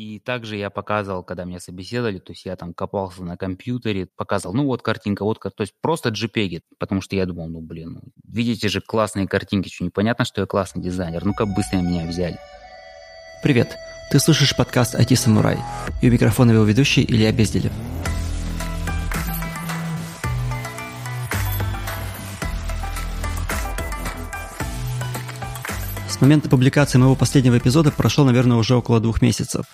И также я показывал, когда меня собеседовали, то есть я там копался на компьютере, показывал, ну вот картинка, вот, то есть просто JPEG, потому что я думал, ну блин, ну, видите же классные картинки, что непонятно, что я классный дизайнер, ну как быстро меня взяли. Привет, ты слушаешь подкаст IT-самурай, и у микрофона его ведущий Илья Безделев. С момента публикации моего последнего эпизода прошло, наверное, уже около двух месяцев.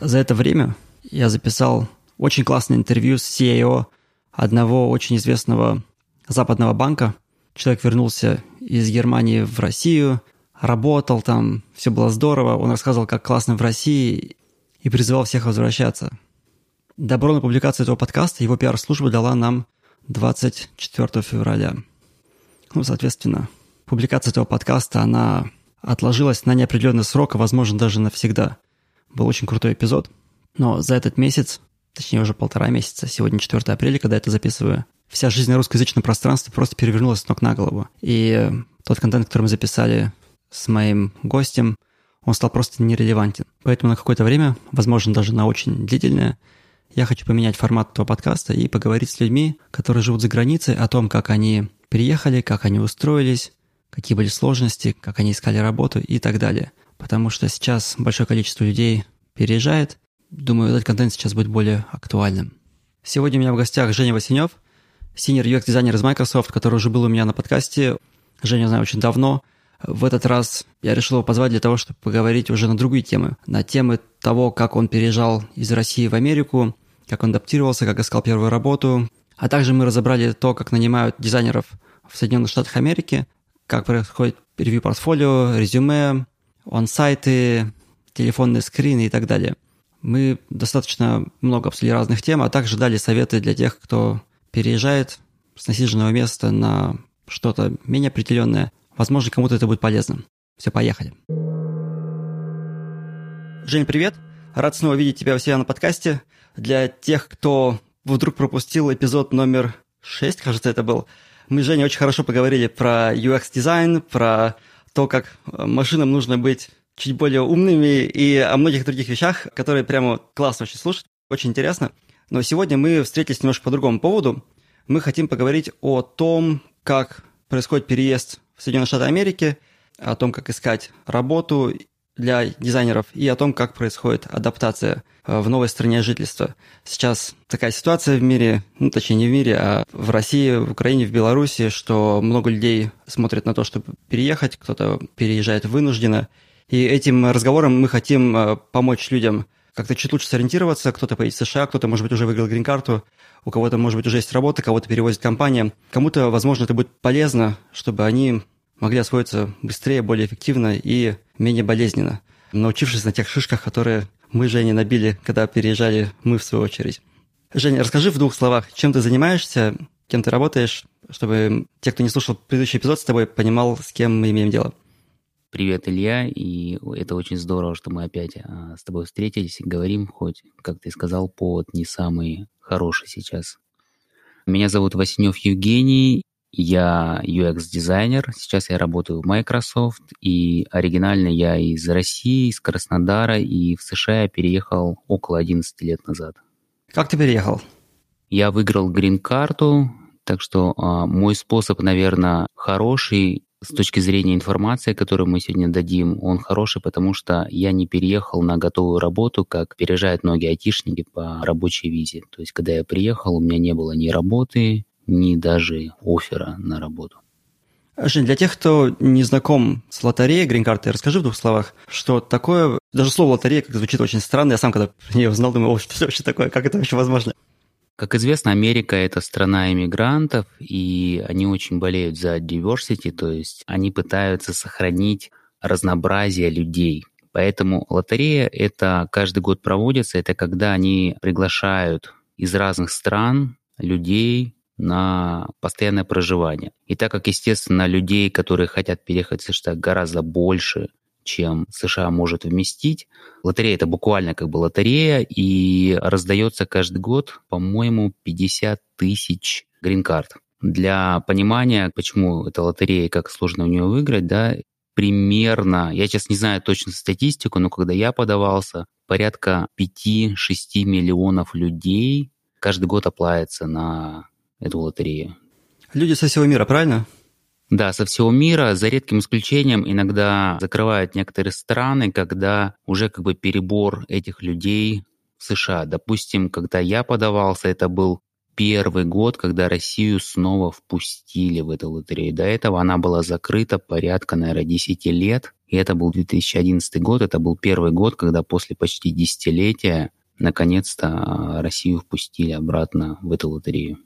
За это время я записал очень классное интервью с CIO одного очень известного западного банка. Человек вернулся из Германии в Россию, работал там, все было здорово. Он рассказывал, как классно в России и призывал всех возвращаться. Добро на публикацию этого подкаста его пиар-служба дала нам 24 февраля. Ну, соответственно, публикация этого подкаста, она отложилась на неопределенный срок, а возможно даже навсегда. Был очень крутой эпизод. Но за этот месяц, точнее уже полтора месяца, сегодня 4 апреля, когда я это записываю, вся жизнь на русскоязычном пространстве просто перевернулась с ног на голову. И тот контент, который мы записали с моим гостем, он стал просто нерелевантен. Поэтому на какое-то время, возможно, даже на очень длительное, я хочу поменять формат этого подкаста и поговорить с людьми, которые живут за границей, о том, как они переехали, как они устроились, какие были сложности, как они искали работу и так далее. Потому что сейчас большое количество людей переезжает. Думаю, этот контент сейчас будет более актуальным. Сегодня у меня в гостях Женя Васенев, синер UX-дизайнер из Microsoft, который уже был у меня на подкасте. Женя знаю очень давно. В этот раз я решил его позвать для того, чтобы поговорить уже на другие темы. На темы того, как он переезжал из России в Америку, как он адаптировался, как искал первую работу. А также мы разобрали то, как нанимают дизайнеров в Соединенных Штатах Америки, как происходит ревью портфолио, резюме, он-сайты, телефонные скрины и так далее. Мы достаточно много обсудили разных тем, а также дали советы для тех, кто переезжает с насиженного места на что-то менее определенное. Возможно, кому-то это будет полезно. Все, поехали. Жень, привет. Рад снова видеть тебя у себя на подкасте. Для тех, кто вдруг пропустил эпизод номер 6, кажется, это был, мы с Женей очень хорошо поговорили про UX-дизайн, про то, как машинам нужно быть чуть более умными и о многих других вещах, которые прямо классно очень слушать, очень интересно. Но сегодня мы встретились немножко по другому поводу. Мы хотим поговорить о том, как происходит переезд в Соединенные Штаты Америки, о том, как искать работу для дизайнеров и о том, как происходит адаптация э, в новой стране жительства. Сейчас такая ситуация в мире, ну, точнее, не в мире, а в России, в Украине, в Беларуси, что много людей смотрят на то, чтобы переехать, кто-то переезжает вынужденно. И этим разговором мы хотим э, помочь людям как-то чуть лучше сориентироваться. Кто-то поедет в США, кто-то, может быть, уже выиграл грин-карту, у кого-то, может быть, уже есть работа, кого-то перевозит компания. Кому-то, возможно, это будет полезно, чтобы они могли освоиться быстрее, более эффективно и менее болезненно, научившись на тех шишках, которые мы, Женя, набили, когда переезжали мы в свою очередь. Женя, расскажи в двух словах, чем ты занимаешься, кем ты работаешь, чтобы те, кто не слушал предыдущий эпизод с тобой, понимал, с кем мы имеем дело. Привет, Илья, и это очень здорово, что мы опять а, с тобой встретились и говорим, хоть, как ты сказал, повод не самый хороший сейчас. Меня зовут Васенев Евгений, я UX-дизайнер, сейчас я работаю в Microsoft, и оригинально я из России, из Краснодара, и в США я переехал около 11 лет назад. Как ты переехал? Я выиграл грин-карту, так что а, мой способ, наверное, хороший с точки зрения информации, которую мы сегодня дадим, он хороший, потому что я не переехал на готовую работу, как переезжают многие айтишники по рабочей визе. То есть, когда я приехал, у меня не было ни работы, ни даже оффера на работу. Жень, для тех, кто не знаком с лотереей грин-карты, расскажи в двух словах, что такое, даже слово лотерея как звучит очень странно, я сам когда не узнал, думаю, что это вообще такое, как это вообще возможно? Как известно, Америка – это страна иммигрантов, и они очень болеют за diversity, то есть они пытаются сохранить разнообразие людей. Поэтому лотерея – это каждый год проводится, это когда они приглашают из разных стран людей на постоянное проживание. И так как, естественно, людей, которые хотят переехать в США, гораздо больше, чем США может вместить. Лотерея это буквально как бы лотерея, и раздается каждый год, по-моему, 50 тысяч грин-карт. Для понимания, почему это лотерея и как сложно у нее выиграть, да, примерно, я сейчас не знаю точно статистику, но когда я подавался, порядка 5-6 миллионов людей каждый год оплавится на эту лотерею. Люди со всего мира, правильно? Да, со всего мира, за редким исключением, иногда закрывают некоторые страны, когда уже как бы перебор этих людей в США. Допустим, когда я подавался, это был первый год, когда Россию снова впустили в эту лотерею. До этого она была закрыта порядка, наверное, 10 лет. И это был 2011 год, это был первый год, когда после почти десятилетия наконец-то Россию впустили обратно в эту лотерею.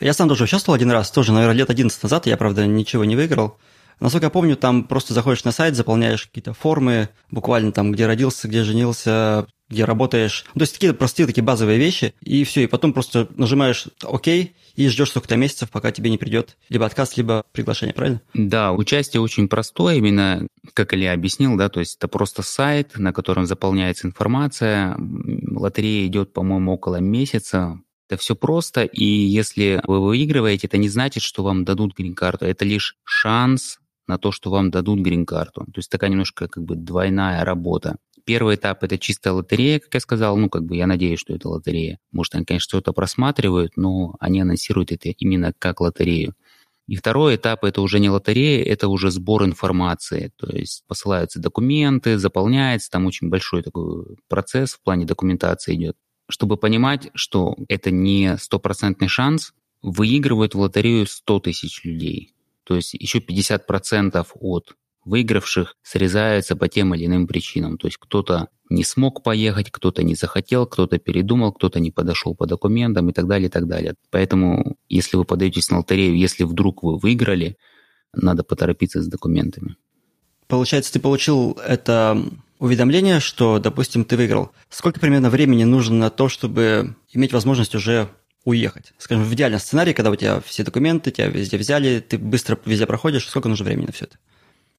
Я сам тоже участвовал один раз, тоже, наверное, лет 11 назад, я, правда, ничего не выиграл. Насколько я помню, там просто заходишь на сайт, заполняешь какие-то формы, буквально там, где родился, где женился, где работаешь. Ну, то есть такие простые такие базовые вещи, и все, и потом просто нажимаешь ОК и ждешь сколько-то месяцев, пока тебе не придет либо отказ, либо приглашение, правильно? Да, участие очень простое, именно как Илья объяснил, да, то есть это просто сайт, на котором заполняется информация. Лотерея идет, по-моему, около месяца, это все просто, и если вы выигрываете, это не значит, что вам дадут грин-карту. Это лишь шанс на то, что вам дадут грин-карту. То есть такая немножко как бы двойная работа. Первый этап – это чистая лотерея, как я сказал. Ну, как бы я надеюсь, что это лотерея. Может, они, конечно, что-то просматривают, но они анонсируют это именно как лотерею. И второй этап – это уже не лотерея, это уже сбор информации. То есть посылаются документы, заполняется, там очень большой такой процесс в плане документации идет чтобы понимать, что это не стопроцентный шанс, выигрывают в лотерею 100 тысяч людей. То есть еще 50% от выигравших срезаются по тем или иным причинам. То есть кто-то не смог поехать, кто-то не захотел, кто-то передумал, кто-то не подошел по документам и так далее, и так далее. Поэтому, если вы подаетесь на лотерею, если вдруг вы выиграли, надо поторопиться с документами. Получается, ты получил это уведомление, что, допустим, ты выиграл. Сколько примерно времени нужно на то, чтобы иметь возможность уже уехать? Скажем, в идеальном сценарии, когда у тебя все документы, тебя везде взяли, ты быстро везде проходишь, сколько нужно времени на все это?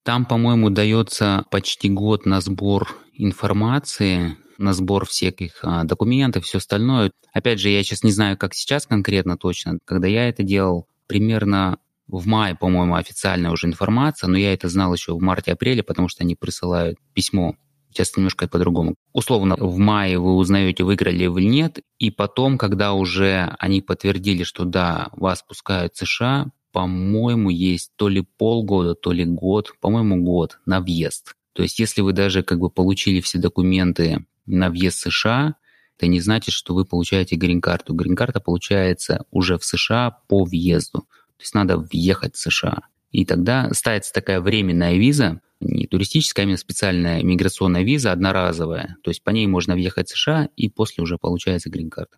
Там, по-моему, дается почти год на сбор информации, на сбор всяких а, документов, все остальное. Опять же, я сейчас не знаю, как сейчас конкретно точно. Когда я это делал, примерно в мае, по-моему, официальная уже информация, но я это знал еще в марте-апреле, потому что они присылают письмо Сейчас немножко по-другому. Условно, в мае вы узнаете, выиграли вы или нет, и потом, когда уже они подтвердили, что да, вас пускают в США, по-моему, есть то ли полгода, то ли год, по-моему, год на въезд. То есть, если вы даже как бы получили все документы на въезд в США, это не значит, что вы получаете грин-карту. Грин-карта получается уже в США по въезду. То есть надо въехать в США. И тогда ставится такая временная виза, не туристическая, а именно специальная миграционная виза, одноразовая. То есть по ней можно въехать в США, и после уже получается грин-карта.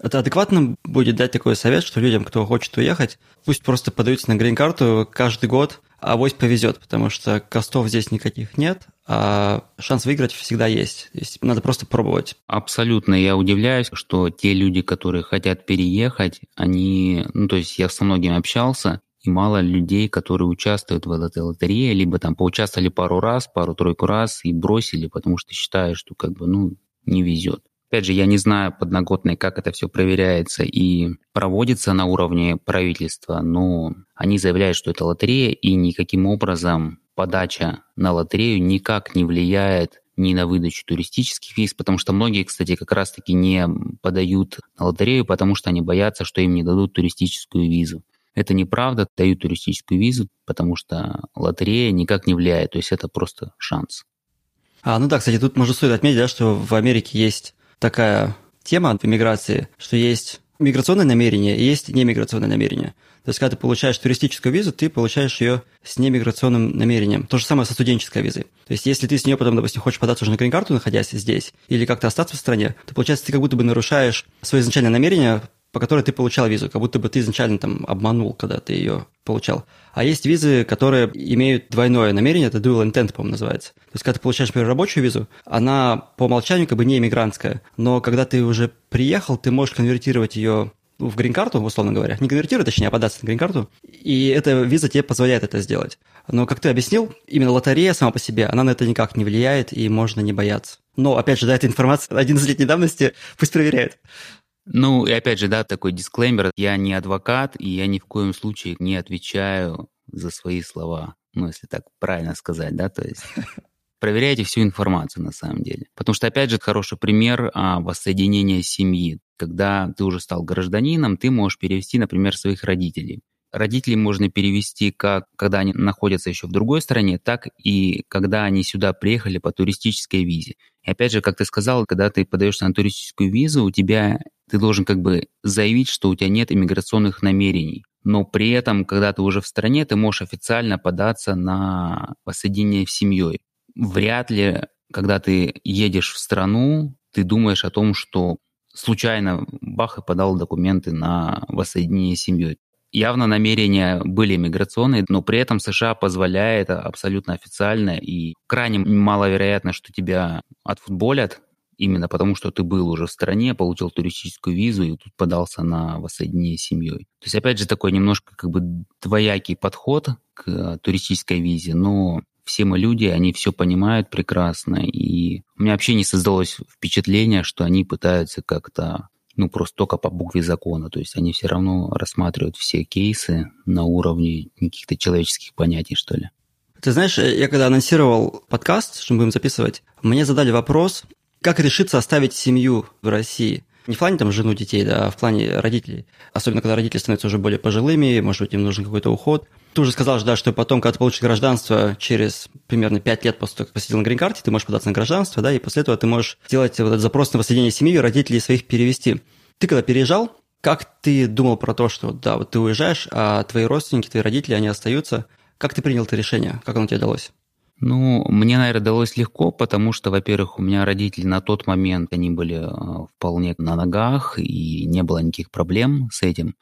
Это адекватно будет дать такой совет, что людям, кто хочет уехать, пусть просто подаются на грин-карту каждый год, а авось повезет, потому что костов здесь никаких нет, а шанс выиграть всегда есть. есть. Надо просто пробовать. Абсолютно. Я удивляюсь, что те люди, которые хотят переехать, они... Ну, то есть я со многими общался, и мало людей, которые участвуют в этой лотерее, либо там поучаствовали пару раз, пару-тройку раз и бросили, потому что считают, что как бы, ну, не везет. Опять же, я не знаю подноготной, как это все проверяется и проводится на уровне правительства, но они заявляют, что это лотерея, и никаким образом подача на лотерею никак не влияет ни на выдачу туристических виз, потому что многие, кстати, как раз-таки не подают на лотерею, потому что они боятся, что им не дадут туристическую визу. Это неправда, дают туристическую визу, потому что лотерея никак не влияет, то есть это просто шанс. А, ну да, кстати, тут можно стоит отметить, да, что в Америке есть такая тема в иммиграции, что есть миграционное намерение и есть немиграционное намерение. То есть, когда ты получаешь туристическую визу, ты получаешь ее с немиграционным намерением. То же самое со студенческой визой. То есть, если ты с нее потом, допустим, хочешь податься уже на грин-карту, находясь здесь, или как-то остаться в стране, то, получается, ты как будто бы нарушаешь свое изначальное намерение по которой ты получал визу, как будто бы ты изначально там обманул, когда ты ее получал. А есть визы, которые имеют двойное намерение, это dual intent, по-моему, называется. То есть, когда ты получаешь, например, рабочую визу, она по умолчанию как бы не иммигрантская, но когда ты уже приехал, ты можешь конвертировать ее в грин-карту, условно говоря. Не конвертировать, точнее, а податься на грин-карту. И эта виза тебе позволяет это сделать. Но, как ты объяснил, именно лотерея сама по себе, она на это никак не влияет, и можно не бояться. Но, опять же, да, эта информация 11-летней давности пусть проверяет. Ну, и опять же, да, такой дисклеймер. Я не адвокат, и я ни в коем случае не отвечаю за свои слова. Ну, если так правильно сказать, да, то есть проверяйте всю информацию на самом деле. Потому что, опять же, хороший пример а, воссоединения семьи. Когда ты уже стал гражданином, ты можешь перевести, например, своих родителей. Родителей можно перевести как когда они находятся еще в другой стране, так и когда они сюда приехали по туристической визе. И опять же, как ты сказал, когда ты подаешься на туристическую визу, у тебя ты должен как бы заявить, что у тебя нет иммиграционных намерений. Но при этом, когда ты уже в стране, ты можешь официально податься на воссоединение с семьей. Вряд ли, когда ты едешь в страну, ты думаешь о том, что случайно бах и подал документы на воссоединение с семьей явно намерения были миграционные, но при этом США позволяет абсолютно официально и крайне маловероятно, что тебя отфутболят, именно потому что ты был уже в стране, получил туристическую визу и тут подался на воссоединение с семьей. То есть, опять же, такой немножко как бы двоякий подход к туристической визе, но все мы люди, они все понимают прекрасно, и у меня вообще не создалось впечатление, что они пытаются как-то ну, просто только по букве закона. То есть они все равно рассматривают все кейсы на уровне каких-то человеческих понятий, что ли. Ты знаешь, я когда анонсировал подкаст, что мы будем записывать, мне задали вопрос, как решиться оставить семью в России. Не в плане там жену, детей, да, а в плане родителей. Особенно, когда родители становятся уже более пожилыми, может быть, им нужен какой-то уход. Ты уже сказал, да, что потом, когда ты получишь гражданство, через примерно 5 лет после того, как посидел на грин-карте, ты можешь податься на гражданство, да, и после этого ты можешь сделать вот этот запрос на воссоединение семьи и родителей своих перевести. Ты когда переезжал, как ты думал про то, что да, вот ты уезжаешь, а твои родственники, твои родители, они остаются? Как ты принял это решение? Как оно тебе далось? Ну, мне, наверное, далось легко, потому что, во-первых, у меня родители на тот момент, они были э, вполне на ногах, и не было никаких проблем с этим.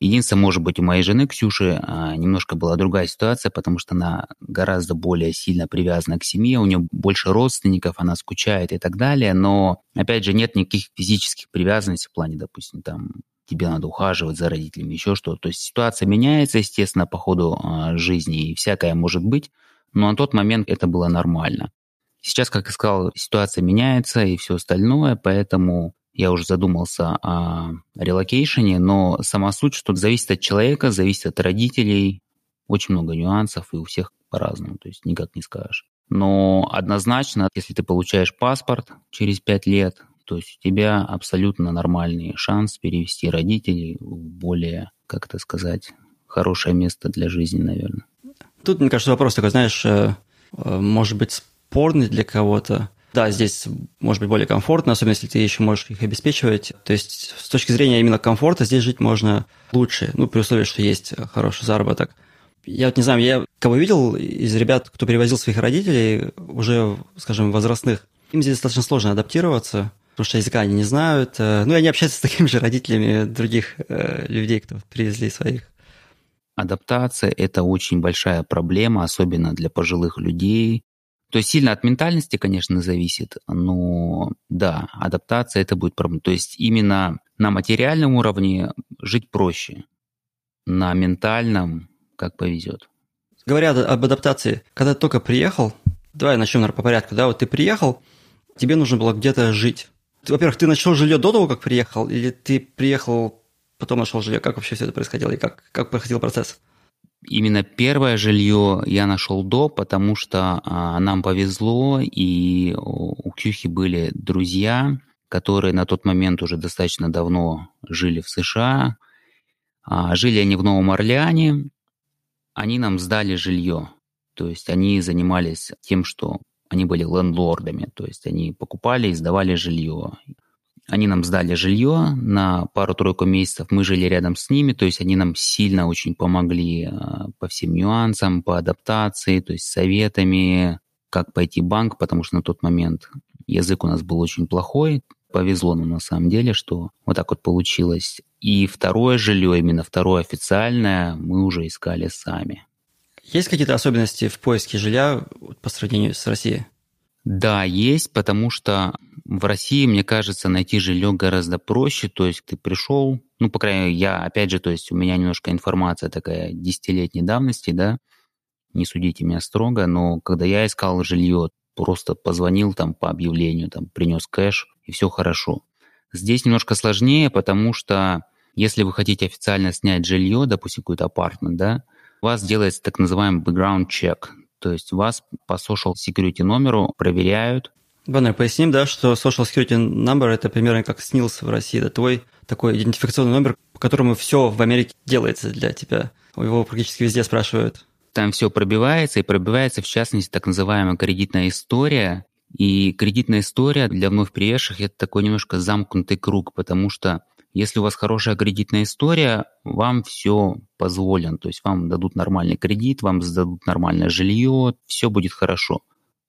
Единственное, может быть, у моей жены Ксюши а, немножко была другая ситуация, потому что она гораздо более сильно привязана к семье, у нее больше родственников, она скучает и так далее, но, опять же, нет никаких физических привязанностей в плане, допустим, там, тебе надо ухаживать за родителями, еще что-то. То есть ситуация меняется, естественно, по ходу а, жизни, и всякое может быть, но на тот момент это было нормально. Сейчас, как я сказал, ситуация меняется и все остальное, поэтому я уже задумался о релокейшене, но сама суть, что зависит от человека, зависит от родителей, очень много нюансов, и у всех по-разному, то есть никак не скажешь. Но однозначно, если ты получаешь паспорт через пять лет, то есть у тебя абсолютно нормальный шанс перевести родителей в более, как это сказать, хорошее место для жизни, наверное. Тут, мне кажется, вопрос такой, знаешь, э, э, может быть, спорный для кого-то. Да, здесь может быть более комфортно, особенно если ты еще можешь их обеспечивать. То есть с точки зрения именно комфорта здесь жить можно лучше, ну, при условии, что есть хороший заработок. Я вот не знаю, я кого видел из ребят, кто перевозил своих родителей, уже, скажем, возрастных, им здесь достаточно сложно адаптироваться, потому что языка они не знают. Э, ну, и они общаются с такими же родителями других людей, кто привезли своих. Адаптация – это очень большая проблема, особенно для пожилых людей, то есть сильно от ментальности, конечно, зависит, но да, адаптация это будет проблема. То есть именно на материальном уровне жить проще, на ментальном как повезет. Говоря об адаптации, когда ты только приехал, давай начнем, наверное, по порядку, да, вот ты приехал, тебе нужно было где-то жить. Во-первых, ты нашел жилье до того, как приехал, или ты приехал, потом нашел жилье? Как вообще все это происходило и как, как проходил процесс? Именно первое жилье я нашел до, потому что а, нам повезло, и у Ксюхи были друзья, которые на тот момент уже достаточно давно жили в США. А, жили они в Новом Орлеане. Они нам сдали жилье. То есть они занимались тем, что они были лендлордами, то есть они покупали и сдавали жилье. Они нам сдали жилье на пару-тройку месяцев, мы жили рядом с ними, то есть они нам сильно очень помогли а, по всем нюансам, по адаптации, то есть советами, как пойти в банк, потому что на тот момент язык у нас был очень плохой, повезло нам на самом деле, что вот так вот получилось. И второе жилье, именно второе официальное, мы уже искали сами. Есть какие-то особенности в поиске жилья по сравнению с Россией? Да, есть, потому что в России, мне кажется, найти жилье гораздо проще. То есть ты пришел, ну, по крайней мере, я, опять же, то есть у меня немножко информация такая десятилетней давности, да, не судите меня строго, но когда я искал жилье, просто позвонил там по объявлению, там принес кэш, и все хорошо. Здесь немножко сложнее, потому что если вы хотите официально снять жилье, допустим, какой-то апартмент, да, у вас делается так называемый background check, То есть вас по social security номеру проверяют. Баннер, поясним, да, что social security number это примерно как СНИЛС в России, это твой такой идентификационный номер, по которому все в Америке делается для тебя. Его практически везде спрашивают. Там все пробивается, и пробивается, в частности, так называемая кредитная история. И кредитная история для вновь приезжих – это такой немножко замкнутый круг, потому что если у вас хорошая кредитная история, вам все позволено. То есть вам дадут нормальный кредит, вам сдадут нормальное жилье, все будет хорошо.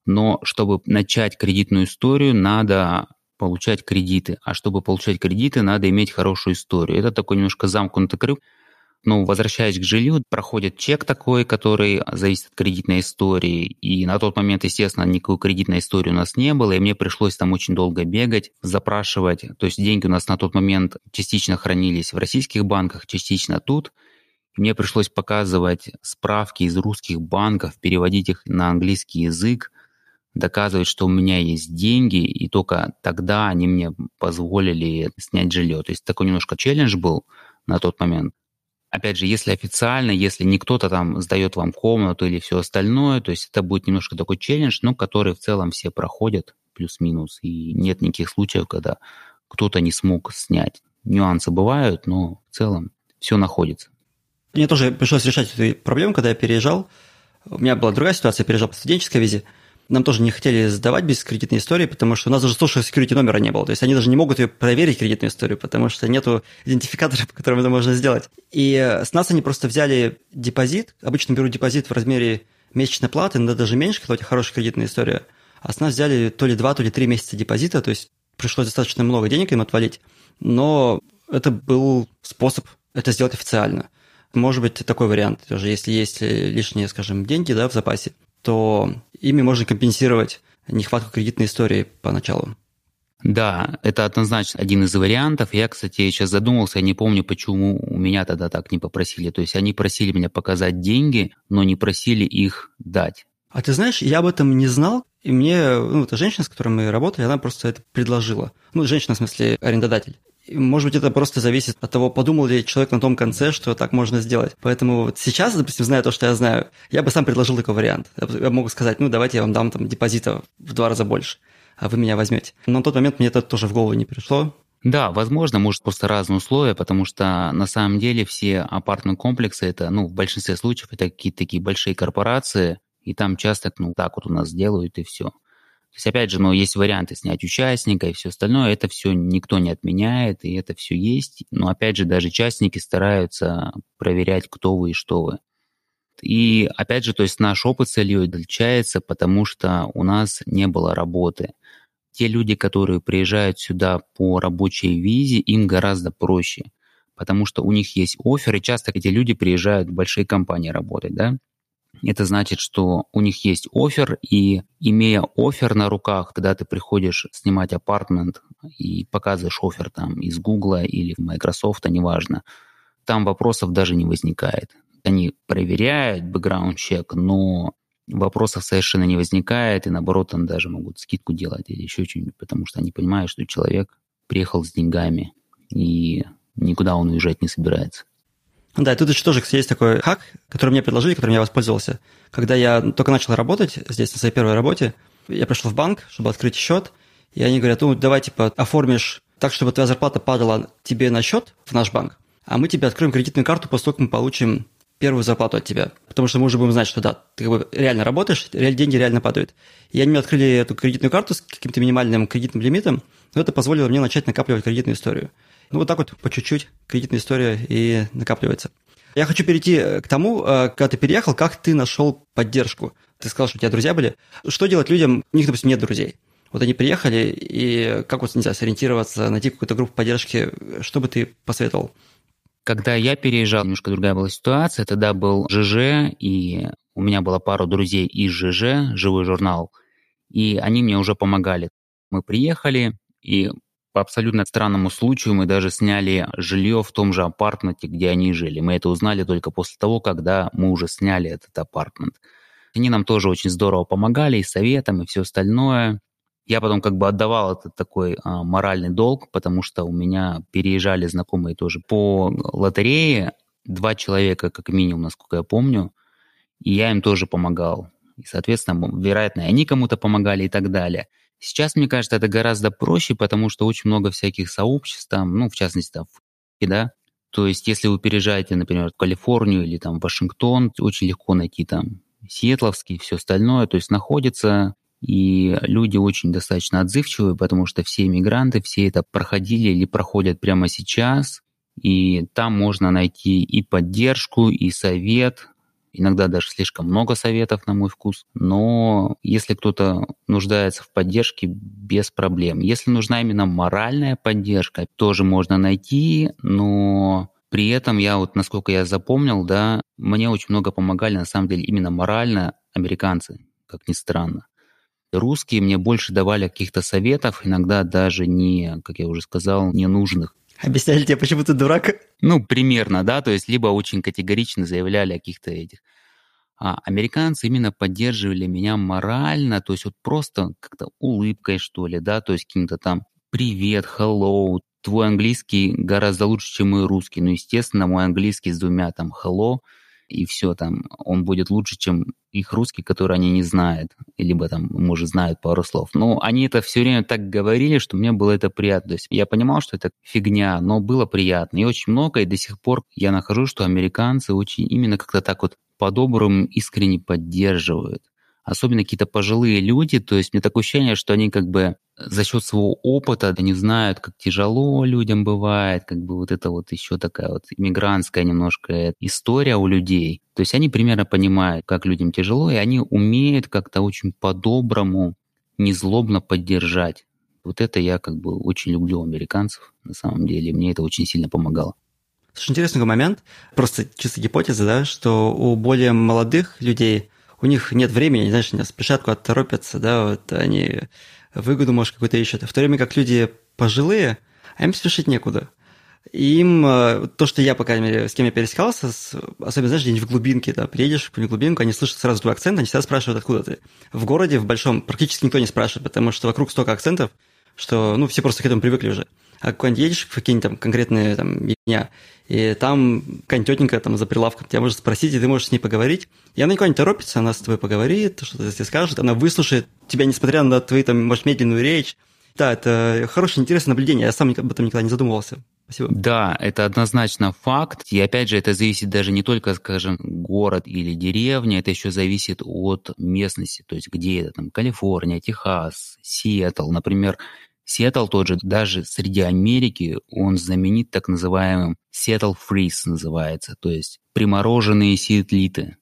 Но чтобы начать кредитную историю, надо получать кредиты. А чтобы получать кредиты, надо иметь хорошую историю. Это такой немножко замкнутый круг ну, возвращаясь к жилью, проходит чек такой, который зависит от кредитной истории. И на тот момент, естественно, никакой кредитной истории у нас не было, и мне пришлось там очень долго бегать, запрашивать. То есть деньги у нас на тот момент частично хранились в российских банках, частично тут. Мне пришлось показывать справки из русских банков, переводить их на английский язык, доказывать, что у меня есть деньги, и только тогда они мне позволили снять жилье. То есть такой немножко челлендж был на тот момент. Опять же, если официально, если не кто-то там сдает вам комнату или все остальное, то есть это будет немножко такой челлендж, но который в целом все проходят, плюс-минус, и нет никаких случаев, когда кто-то не смог снять. Нюансы бывают, но в целом все находится. Мне тоже пришлось решать эту проблему, когда я переезжал. У меня была другая ситуация, я переезжал по студенческой визе – нам тоже не хотели сдавать без кредитной истории, потому что у нас даже social security номера не было. То есть они даже не могут ее проверить, кредитную историю, потому что нету идентификатора, по которому это можно сделать. И с нас они просто взяли депозит. Обычно берут депозит в размере месячной платы, но даже меньше, когда у тебя хорошая кредитная история. А с нас взяли то ли два, то ли три месяца депозита, то есть пришлось достаточно много денег им отвалить. Но это был способ это сделать официально. Может быть, такой вариант тоже, если есть лишние, скажем, деньги да, в запасе, то ими можно компенсировать нехватку кредитной истории поначалу. Да, это однозначно один из вариантов. Я, кстати, сейчас задумался, я не помню, почему у меня тогда так не попросили. То есть они просили меня показать деньги, но не просили их дать. А ты знаешь, я об этом не знал, и мне, ну, эта женщина, с которой мы работали, она просто это предложила. Ну, женщина, в смысле, арендодатель. Может быть, это просто зависит от того, подумал ли человек на том конце, что так можно сделать. Поэтому вот сейчас, допустим, зная то, что я знаю, я бы сам предложил такой вариант. Я могу сказать, ну, давайте я вам дам там депозита в два раза больше, а вы меня возьмете. Но на тот момент мне это тоже в голову не пришло. Да, возможно, может просто разные условия, потому что на самом деле все апартные комплексы, это, ну, в большинстве случаев это какие-то такие большие корпорации, и там часто, ну, так вот у нас делают, и все. То есть, опять же, ну, есть варианты снять участника и все остальное, это все никто не отменяет, и это все есть. Но, опять же, даже частники стараются проверять, кто вы и что вы. И, опять же, то есть наш опыт с Ильей отличается, потому что у нас не было работы. Те люди, которые приезжают сюда по рабочей визе, им гораздо проще, потому что у них есть офер, и часто эти люди приезжают в большие компании работать, да, это значит, что у них есть офер, и имея офер на руках, когда ты приходишь снимать апартмент и показываешь офер там из Гугла или Microsoft, неважно, там вопросов даже не возникает. Они проверяют бэкграунд-чек, но вопросов совершенно не возникает, и наоборот, там даже могут скидку делать или еще что-нибудь, потому что они понимают, что человек приехал с деньгами, и никуда он уезжать не собирается. Да, и тут еще тоже есть такой хак, который мне предложили, которым я воспользовался. Когда я только начал работать здесь, на своей первой работе, я пришел в банк, чтобы открыть счет, и они говорят, ну, давай, типа, оформишь так, чтобы твоя зарплата падала тебе на счет в наш банк, а мы тебе откроем кредитную карту после мы получим первую зарплату от тебя. Потому что мы уже будем знать, что да, ты как бы реально работаешь, деньги реально падают. И они мне открыли эту кредитную карту с каким-то минимальным кредитным лимитом, но это позволило мне начать накапливать кредитную историю. Ну, вот так вот по чуть-чуть кредитная история и накапливается. Я хочу перейти к тому, э, когда ты переехал, как ты нашел поддержку. Ты сказал, что у тебя друзья были. Что делать людям, у них, допустим, нет друзей? Вот они приехали, и как вот, нельзя сориентироваться, найти какую-то группу поддержки, что бы ты посоветовал? Когда я переезжал, немножко другая была ситуация. Тогда был ЖЖ, и у меня была пара друзей из ЖЖ, живой журнал, и они мне уже помогали. Мы приехали, и по абсолютно странному случаю мы даже сняли жилье в том же апартменте, где они жили. Мы это узнали только после того, когда мы уже сняли этот апартмент. Они нам тоже очень здорово помогали и советом, и все остальное. Я потом как бы отдавал этот такой а, моральный долг, потому что у меня переезжали знакомые тоже по лотерее. Два человека, как минимум, насколько я помню. И я им тоже помогал. И, соответственно, вероятно, они кому-то помогали и так далее. Сейчас, мне кажется, это гораздо проще, потому что очень много всяких сообществ, там, ну, в частности, там, да, то есть, если вы переезжаете, например, в Калифорнию или там в Вашингтон, очень легко найти там Сиэтловский, все остальное, то есть находится и люди очень достаточно отзывчивые, потому что все иммигранты, все это проходили или проходят прямо сейчас, и там можно найти и поддержку, и совет, иногда даже слишком много советов, на мой вкус. Но если кто-то нуждается в поддержке, без проблем. Если нужна именно моральная поддержка, тоже можно найти, но при этом я вот, насколько я запомнил, да, мне очень много помогали, на самом деле, именно морально американцы, как ни странно. Русские мне больше давали каких-то советов, иногда даже не, как я уже сказал, ненужных. Объясняли тебе, почему ты дурак? Ну, примерно, да, то есть либо очень категорично заявляли о каких-то этих. А американцы именно поддерживали меня морально, то есть вот просто как-то улыбкой, что ли, да, то есть каким-то там «привет», «hello», твой английский гораздо лучше, чем мой русский. Ну, естественно, мой английский с двумя там «hello», и все там, он будет лучше, чем их русский, который они не знают, либо там, может, знают пару слов. Но они это все время так говорили, что мне было это приятно. То есть я понимал, что это фигня, но было приятно. И очень много, и до сих пор я нахожу, что американцы очень именно как-то так вот по-доброму искренне поддерживают особенно какие-то пожилые люди, то есть мне такое ощущение, что они как бы за счет своего опыта, они знают, как тяжело людям бывает, как бы вот это вот еще такая вот иммигрантская немножко история у людей. То есть они примерно понимают, как людям тяжело, и они умеют как-то очень по-доброму, незлобно поддержать. Вот это я как бы очень люблю американцев, на самом деле, мне это очень сильно помогало. Слушай, интересный момент, просто чисто гипотеза, да, что у более молодых людей у них нет времени, знаешь, они спешат куда-то торопятся, да, вот они выгоду, может, какую-то ищут. В то время как люди пожилые, а им спешить некуда. Им э, то, что я, по крайней мере, с кем я пересекался, с, особенно, знаешь, где-нибудь в глубинке, да, приедешь в какую-нибудь глубинку, они слышат сразу твой акцент, они всегда спрашивают, откуда ты. В городе, в большом, практически никто не спрашивает, потому что вокруг столько акцентов, что, ну, все просто к этому привыкли уже. А куда-нибудь едешь в какие-нибудь там конкретные там дня, и там какая-нибудь тетенька там за прилавком тебя может спросить, и ты можешь с ней поговорить. И она никуда не торопится, она с тобой поговорит, что-то тебе скажет, она выслушает тебя, несмотря на твою, там, может, медленную речь. Да, это хорошее, интересное наблюдение, я сам об этом никогда не задумывался. Спасибо. Да, это однозначно факт. И опять же, это зависит даже не только, скажем, город или деревня, это еще зависит от местности, то есть где это, там, Калифорния, Техас, Сиэтл. Например, Сиэтл тот же, даже среди Америки, он знаменит так называемым Seattle Freeze называется, то есть примороженные сиэтлиты.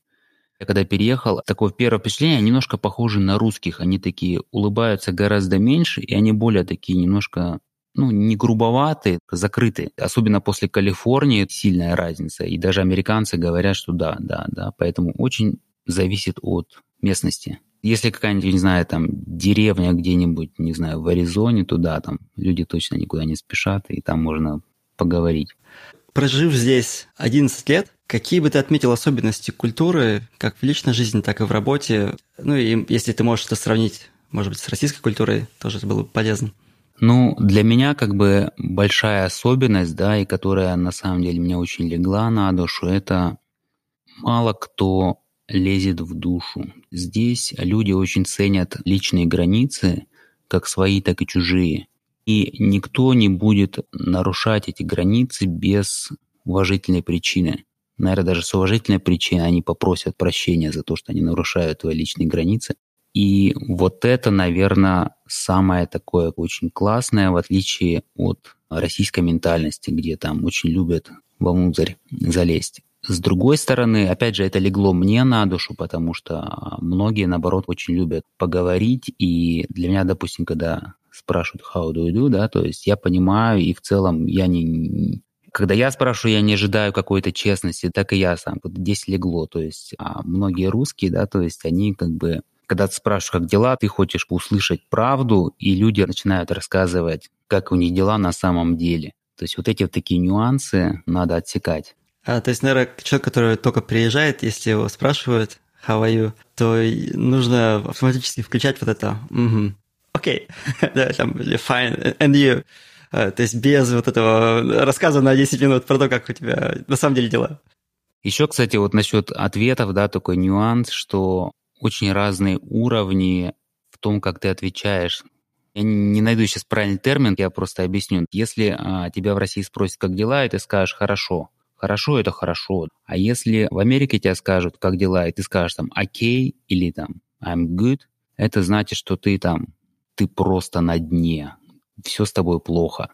Я когда переехал, такое первое впечатление, они немножко похожи на русских. Они такие улыбаются гораздо меньше, и они более такие немножко ну, не грубоватые, закрытые. Особенно после Калифорнии сильная разница. И даже американцы говорят, что да, да, да. Поэтому очень зависит от местности. Если какая-нибудь, не знаю, там деревня где-нибудь, не знаю, в Аризоне, туда там люди точно никуда не спешат, и там можно поговорить. Прожив здесь 11 лет, какие бы ты отметил особенности культуры, как в личной жизни, так и в работе? Ну и если ты можешь это сравнить, может быть, с российской культурой, тоже это было бы полезно. Ну, для меня как бы большая особенность, да, и которая на самом деле мне очень легла на душу, это мало кто лезет в душу. Здесь люди очень ценят личные границы, как свои, так и чужие. И никто не будет нарушать эти границы без уважительной причины. Наверное, даже с уважительной причиной они попросят прощения за то, что они нарушают твои личные границы. И вот это, наверное, самое такое очень классное, в отличие от российской ментальности, где там очень любят вовнутрь залезть. С другой стороны, опять же, это легло мне на душу, потому что многие, наоборот, очень любят поговорить. И для меня, допустим, когда спрашивают how do you do, да, то есть я понимаю, и в целом я не... Когда я спрашиваю, я не ожидаю какой-то честности, так и я сам. Вот здесь легло, то есть а многие русские, да, то есть они как бы когда ты спрашиваешь, как дела, ты хочешь услышать правду, и люди начинают рассказывать, как у них дела на самом деле. То есть вот эти вот такие нюансы надо отсекать. А, то есть, наверное, человек, который только приезжает, если его спрашивают how are you, то нужно автоматически включать вот это угу. окей, там, fine, and you. А, то есть без вот этого рассказа на 10 минут про то, как у тебя на самом деле дела. Еще, кстати, вот насчет ответов, да, такой нюанс, что очень разные уровни в том, как ты отвечаешь. Я не найду сейчас правильный термин, я просто объясню. Если а, тебя в России спросят, как дела, и ты скажешь «хорошо», хорошо – это хорошо. А если в Америке тебя скажут, как дела, и ты скажешь там «окей» или там «I'm good», это значит, что ты там, ты просто на дне, все с тобой плохо.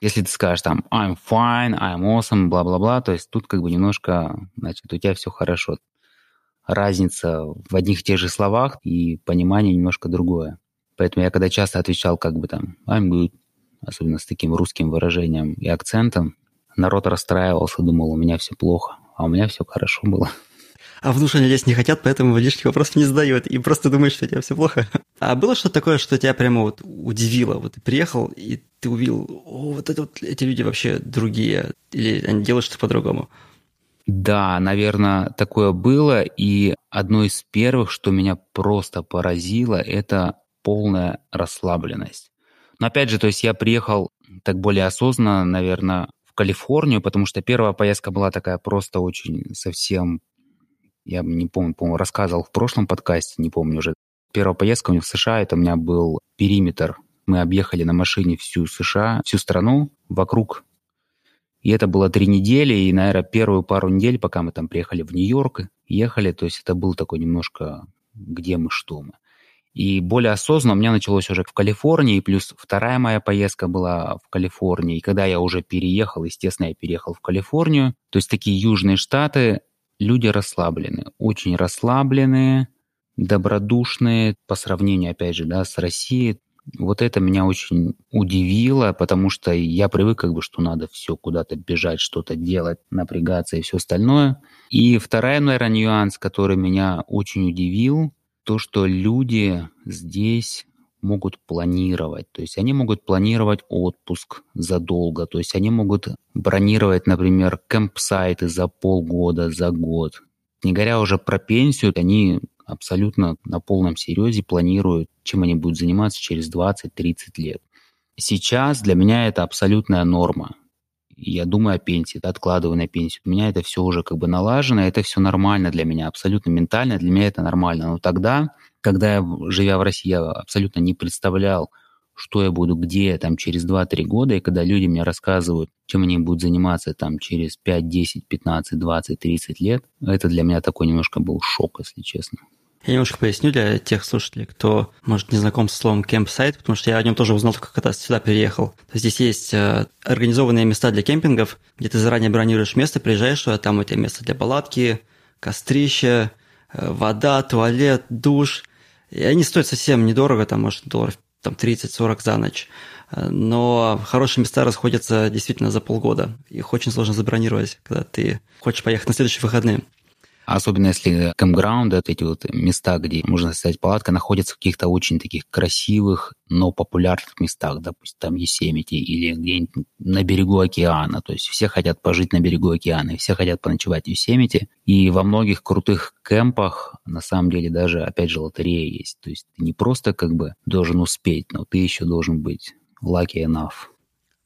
Если ты скажешь там I'm fine, I'm awesome, бла-бла-бла, то есть тут как бы немножко, значит, у тебя все хорошо. Разница в одних и тех же словах и понимание немножко другое. Поэтому я когда часто отвечал как бы там I'm good, особенно с таким русским выражением и акцентом, народ расстраивался, думал, у меня все плохо, а у меня все хорошо было а в душе лезть не хотят, поэтому лишних вопросов не задают, и просто думаешь, что у тебя все плохо. А было что-то такое, что тебя прямо вот удивило? Вот ты приехал, и ты увидел, о, вот, это вот эти люди вообще другие, или они делают что-то по-другому? Да, наверное, такое было, и одно из первых, что меня просто поразило, это полная расслабленность. Но опять же, то есть я приехал так более осознанно, наверное, Калифорнию, потому что первая поездка была такая просто очень совсем я не помню, по-моему, рассказывал в прошлом подкасте, не помню уже. Первая поездка у меня в США, это у меня был периметр. Мы объехали на машине всю США, всю страну вокруг. И это было три недели, и, наверное, первую пару недель, пока мы там приехали в Нью-Йорк, ехали, то есть это был такой немножко где мы, что мы. И более осознанно у меня началось уже в Калифорнии, плюс вторая моя поездка была в Калифорнии. И когда я уже переехал, естественно, я переехал в Калифорнию. То есть такие южные штаты, люди расслаблены, очень расслабленные, добродушные по сравнению, опять же, да, с Россией. Вот это меня очень удивило, потому что я привык, как бы, что надо все куда-то бежать, что-то делать, напрягаться и все остальное. И вторая, наверное, нюанс, который меня очень удивил, то, что люди здесь могут планировать. То есть они могут планировать отпуск задолго. То есть они могут бронировать, например, кемпсайты за полгода, за год. Не говоря уже про пенсию, они абсолютно на полном серьезе планируют, чем они будут заниматься через 20-30 лет. Сейчас для меня это абсолютная норма. Я думаю о пенсии, откладываю на пенсию. У меня это все уже как бы налажено, это все нормально для меня, абсолютно ментально для меня это нормально. Но тогда когда я, живя в России, я абсолютно не представлял, что я буду где там через 2-3 года, и когда люди мне рассказывают, чем они будут заниматься там через 5, 10, 15, 20, 30 лет, это для меня такой немножко был шок, если честно. Я немножко поясню для тех слушателей, кто, может, не знаком с словом кемпсайт, потому что я о нем тоже узнал, когда сюда переехал. То есть здесь есть э, организованные места для кемпингов, где ты заранее бронируешь место, приезжаешь сюда, там у тебя место для палатки, кострище, э, вода, туалет, душ – и они стоят совсем недорого, там, может, долларов там 30-40 за ночь. Но хорошие места расходятся действительно за полгода. Их очень сложно забронировать, когда ты хочешь поехать на следующие выходные. Особенно если кэмпграунды, вот эти вот места, где можно ставить палатка, находятся в каких-то очень таких красивых, но популярных местах, допустим, там Есемити или где-нибудь на берегу океана. То есть все хотят пожить на берегу океана, все хотят поночевать в Есемити. И во многих крутых кемпах, на самом деле, даже, опять же, лотерея есть. То есть ты не просто как бы должен успеть, но ты еще должен быть lucky enough.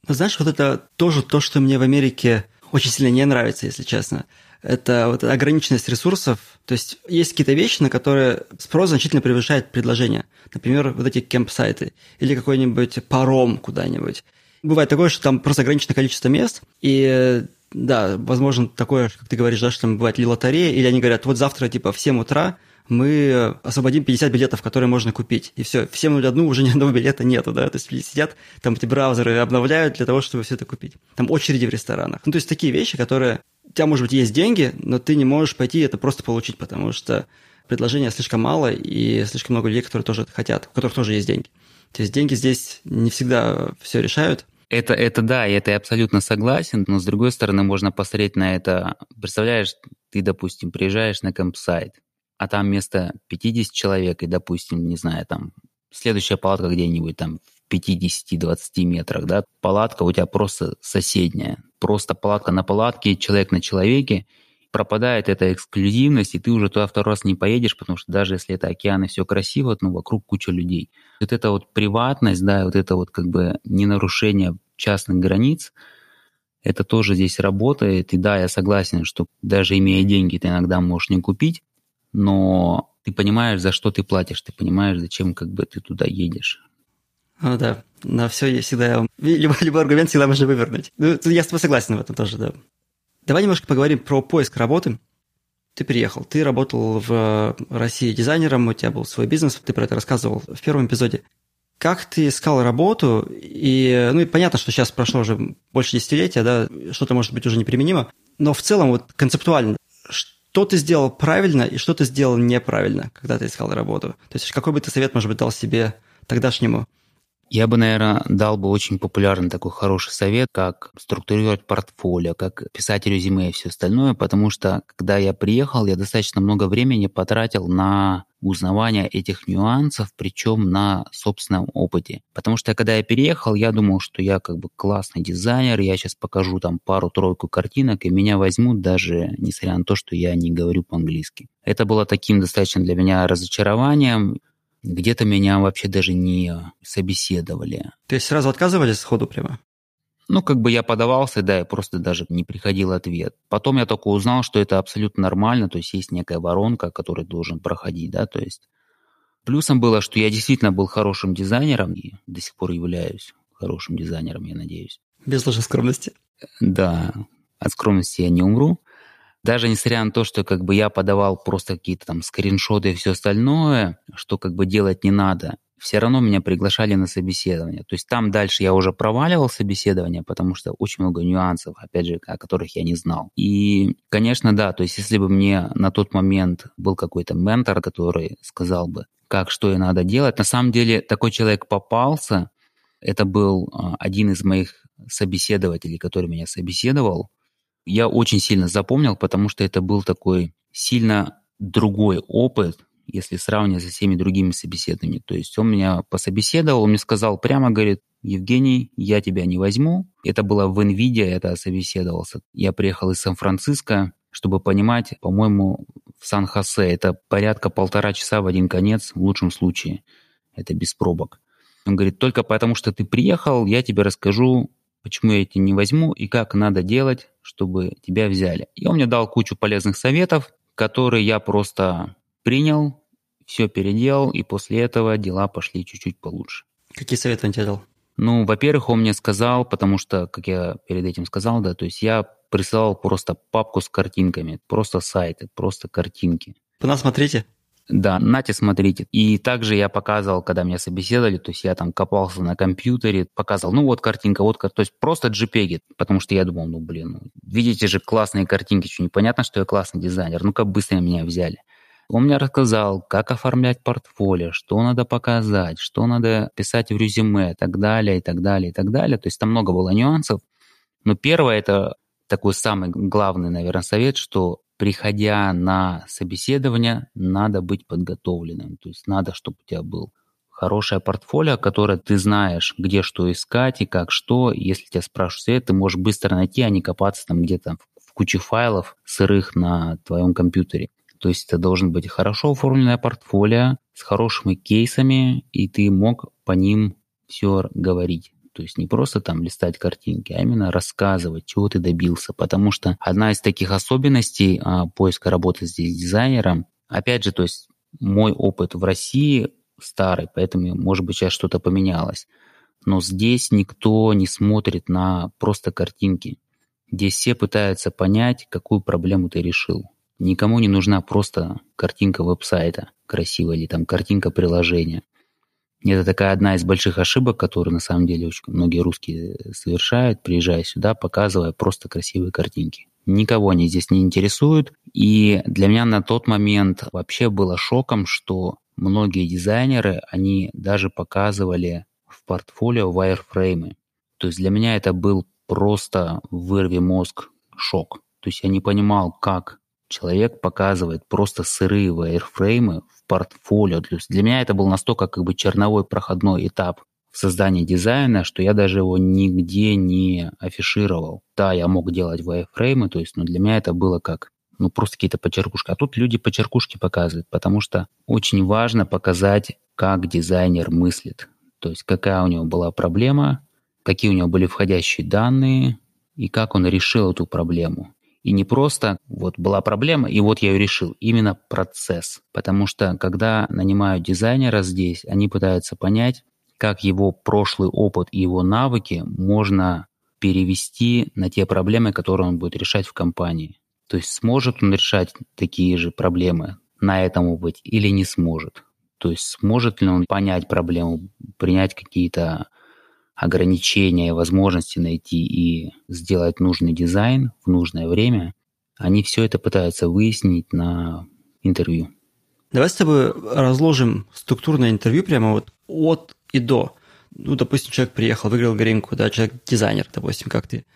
Знаешь, вот это тоже то, что мне в Америке очень сильно не нравится, если честно это вот ограниченность ресурсов. То есть есть какие-то вещи, на которые спрос значительно превышает предложение. Например, вот эти кемп-сайты или какой-нибудь паром куда-нибудь. Бывает такое, что там просто ограниченное количество мест, и да, возможно, такое, как ты говоришь, да, что там бывает ли лотерея, или они говорят, вот завтра, типа, в 7 утра мы освободим 50 билетов, которые можно купить. И все, в 7.01 уже ни одного билета нету, да, то есть сидят, там эти браузеры обновляют для того, чтобы все это купить. Там очереди в ресторанах. Ну, то есть такие вещи, которые тебя, может быть, есть деньги, но ты не можешь пойти это просто получить, потому что предложения слишком мало, и слишком много людей, которые тоже это хотят, у которых тоже есть деньги. То есть деньги здесь не всегда все решают. Это, это да, и это я абсолютно согласен, но с другой стороны можно посмотреть на это. Представляешь, ты, допустим, приезжаешь на кемпсайт, а там вместо 50 человек, и, допустим, не знаю, там следующая палатка где-нибудь там в 50-20 метрах, да, палатка у тебя просто соседняя просто палатка на палатке, человек на человеке, пропадает эта эксклюзивность, и ты уже туда второй раз не поедешь, потому что даже если это океан и все красиво, ну, вокруг куча людей. Вот эта вот приватность, да, вот это вот как бы не нарушение частных границ, это тоже здесь работает. И да, я согласен, что даже имея деньги, ты иногда можешь не купить, но ты понимаешь, за что ты платишь, ты понимаешь, зачем как бы ты туда едешь. Ну да, на все всегда... Любой, любой аргумент всегда можно вывернуть. Ну, я с тобой согласен в этом тоже, да. Давай немножко поговорим про поиск работы. Ты приехал, ты работал в России дизайнером, у тебя был свой бизнес, ты про это рассказывал в первом эпизоде. Как ты искал работу? И, ну, и понятно, что сейчас прошло уже больше десятилетия, да, что-то может быть уже неприменимо, но в целом вот концептуально, что ты сделал правильно и что ты сделал неправильно, когда ты искал работу? То есть какой бы ты совет, может быть, дал себе тогдашнему я бы, наверное, дал бы очень популярный такой хороший совет, как структурировать портфолио, как писать резюме и все остальное, потому что, когда я приехал, я достаточно много времени потратил на узнавание этих нюансов, причем на собственном опыте. Потому что когда я переехал, я думал, что я как бы классный дизайнер, я сейчас покажу там пару-тройку картинок, и меня возьмут даже несмотря на то, что я не говорю по-английски. Это было таким достаточно для меня разочарованием. Где-то меня вообще даже не собеседовали. То есть сразу отказывались сходу прямо? Ну, как бы я подавался, да, и просто даже не приходил ответ. Потом я только узнал, что это абсолютно нормально, то есть есть некая воронка, которая должен проходить, да, то есть Плюсом было, что я действительно был хорошим дизайнером и до сих пор являюсь хорошим дизайнером, я надеюсь. Без ложной скромности. Да, от скромности я не умру даже несмотря на то, что как бы я подавал просто какие-то там скриншоты и все остальное, что как бы делать не надо, все равно меня приглашали на собеседование. То есть там дальше я уже проваливал собеседование, потому что очень много нюансов, опять же, о которых я не знал. И, конечно, да, то есть если бы мне на тот момент был какой-то ментор, который сказал бы, как, что и надо делать, на самом деле такой человек попался. Это был а, один из моих собеседователей, который меня собеседовал я очень сильно запомнил, потому что это был такой сильно другой опыт, если сравнивать со всеми другими собеседованиями. То есть он меня пособеседовал, он мне сказал прямо, говорит, Евгений, я тебя не возьму. Это было в NVIDIA, это собеседовался. Я приехал из Сан-Франциско, чтобы понимать, по-моему, в Сан-Хосе это порядка полтора часа в один конец, в лучшем случае. Это без пробок. Он говорит, только потому что ты приехал, я тебе расскажу почему я тебя не возьму и как надо делать, чтобы тебя взяли. И он мне дал кучу полезных советов, которые я просто принял, все переделал, и после этого дела пошли чуть-чуть получше. Какие советы он тебе дал? Ну, во-первых, он мне сказал, потому что, как я перед этим сказал, да, то есть я присылал просто папку с картинками, просто сайты, просто картинки. По нас смотрите. Да, нате, смотрите. И также я показывал, когда меня собеседовали, то есть я там копался на компьютере, показывал, ну вот картинка, вот картинка, то есть просто JPEG, потому что я думал, ну блин, ну, видите же классные картинки, что непонятно, что я классный дизайнер, ну как быстро меня взяли. Он мне рассказал, как оформлять портфолио, что надо показать, что надо писать в резюме, и так далее, и так далее, и так далее. То есть там много было нюансов. Но первое, это такой самый главный, наверное, совет, что приходя на собеседование, надо быть подготовленным. То есть надо, чтобы у тебя был хорошее портфолио, которое ты знаешь, где что искать и как что. Если тебя спрашивают ты можешь быстро найти, а не копаться там где-то в куче файлов сырых на твоем компьютере. То есть это должен быть хорошо оформленное портфолио с хорошими кейсами, и ты мог по ним все говорить. То есть не просто там листать картинки, а именно рассказывать, чего ты добился. Потому что одна из таких особенностей а, поиска работы здесь дизайнером, опять же, то есть мой опыт в России старый, поэтому, может быть, сейчас что-то поменялось. Но здесь никто не смотрит на просто картинки. Здесь все пытаются понять, какую проблему ты решил. Никому не нужна просто картинка веб-сайта красивая или там картинка приложения. Это такая одна из больших ошибок, которые на самом деле очень многие русские совершают, приезжая сюда, показывая просто красивые картинки. Никого они здесь не интересуют. И для меня на тот момент вообще было шоком, что многие дизайнеры, они даже показывали в портфолио вайрфреймы. То есть для меня это был просто вырви мозг шок. То есть я не понимал, как человек показывает просто сырые вайрфреймы портфолио. Для меня это был настолько как бы черновой проходной этап в создании дизайна, что я даже его нигде не афишировал. Да, я мог делать wireframe, то есть, но для меня это было как ну, просто какие-то почеркушки. А тут люди почеркушки показывают, потому что очень важно показать, как дизайнер мыслит. То есть, какая у него была проблема, какие у него были входящие данные, и как он решил эту проблему. И не просто вот была проблема, и вот я ее решил. Именно процесс. Потому что когда нанимают дизайнера здесь, они пытаются понять, как его прошлый опыт и его навыки можно перевести на те проблемы, которые он будет решать в компании. То есть сможет он решать такие же проблемы на этом опыте или не сможет. То есть сможет ли он понять проблему, принять какие-то ограничения, возможности найти и сделать нужный дизайн в нужное время, они все это пытаются выяснить на интервью. Давай с тобой разложим структурное интервью прямо вот от и до. Ну, допустим, человек приехал, выиграл Гринку, да, человек дизайнер, допустим, как ты.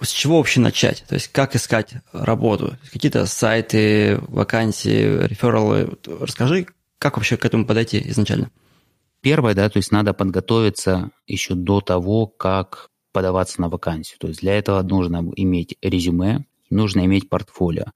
С чего вообще начать? То есть как искать работу? Какие-то сайты, вакансии, рефералы. Расскажи, как вообще к этому подойти изначально? Первое, да, то есть надо подготовиться еще до того, как подаваться на вакансию. То есть для этого нужно иметь резюме, нужно иметь портфолио.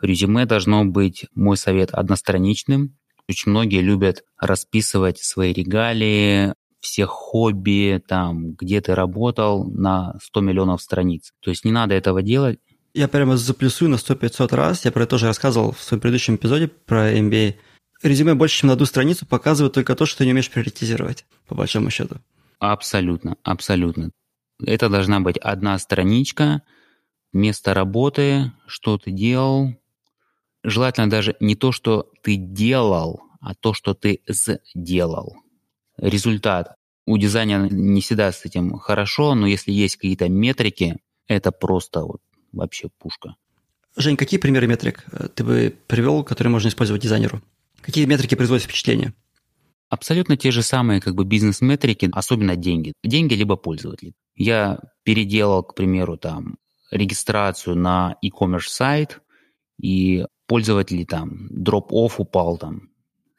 Резюме должно быть, мой совет, одностраничным. Очень многие любят расписывать свои регалии, все хобби, там, где ты работал на 100 миллионов страниц. То есть не надо этого делать. Я прямо заплюсую на 100-500 раз. Я про это тоже рассказывал в своем предыдущем эпизоде про MBA резюме больше, чем на одну страницу показывает только то, что ты не умеешь приоритизировать, по большому счету. Абсолютно, абсолютно. Это должна быть одна страничка, место работы, что ты делал. Желательно даже не то, что ты делал, а то, что ты сделал. Результат. У дизайнера не всегда с этим хорошо, но если есть какие-то метрики, это просто вот вообще пушка. Жень, какие примеры метрик э, ты бы привел, которые можно использовать дизайнеру? Какие метрики производят впечатление? Абсолютно те же самые как бы бизнес-метрики, особенно деньги. Деньги либо пользователи. Я переделал, к примеру, там регистрацию на e-commerce сайт, и пользователи там, drop-off упал там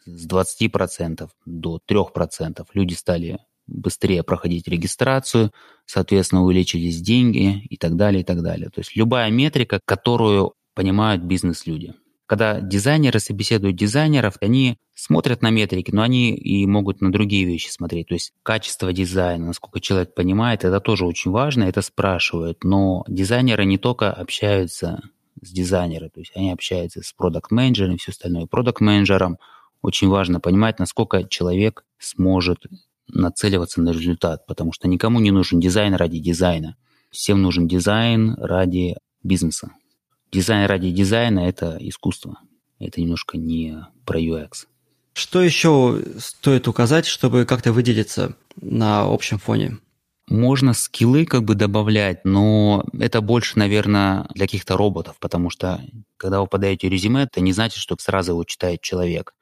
с 20% до 3%. Люди стали быстрее проходить регистрацию, соответственно, увеличились деньги и так далее, и так далее. То есть любая метрика, которую понимают бизнес-люди. Когда дизайнеры собеседуют дизайнеров, они смотрят на метрики, но они и могут на другие вещи смотреть. То есть качество дизайна, насколько человек понимает, это тоже очень важно, это спрашивают. Но дизайнеры не только общаются с дизайнером, то есть они общаются с продукт-менеджером и все остальное. Продукт-менеджерам очень важно понимать, насколько человек сможет нацеливаться на результат, потому что никому не нужен дизайн ради дизайна. Всем нужен дизайн ради бизнеса. Дизайн ради дизайна – это искусство. Это немножко не про UX. Что еще стоит указать, чтобы как-то выделиться на общем фоне? Можно скиллы как бы добавлять, но это больше, наверное, для каких-то роботов, потому что когда вы подаете резюме, это не значит, что сразу его читает человек.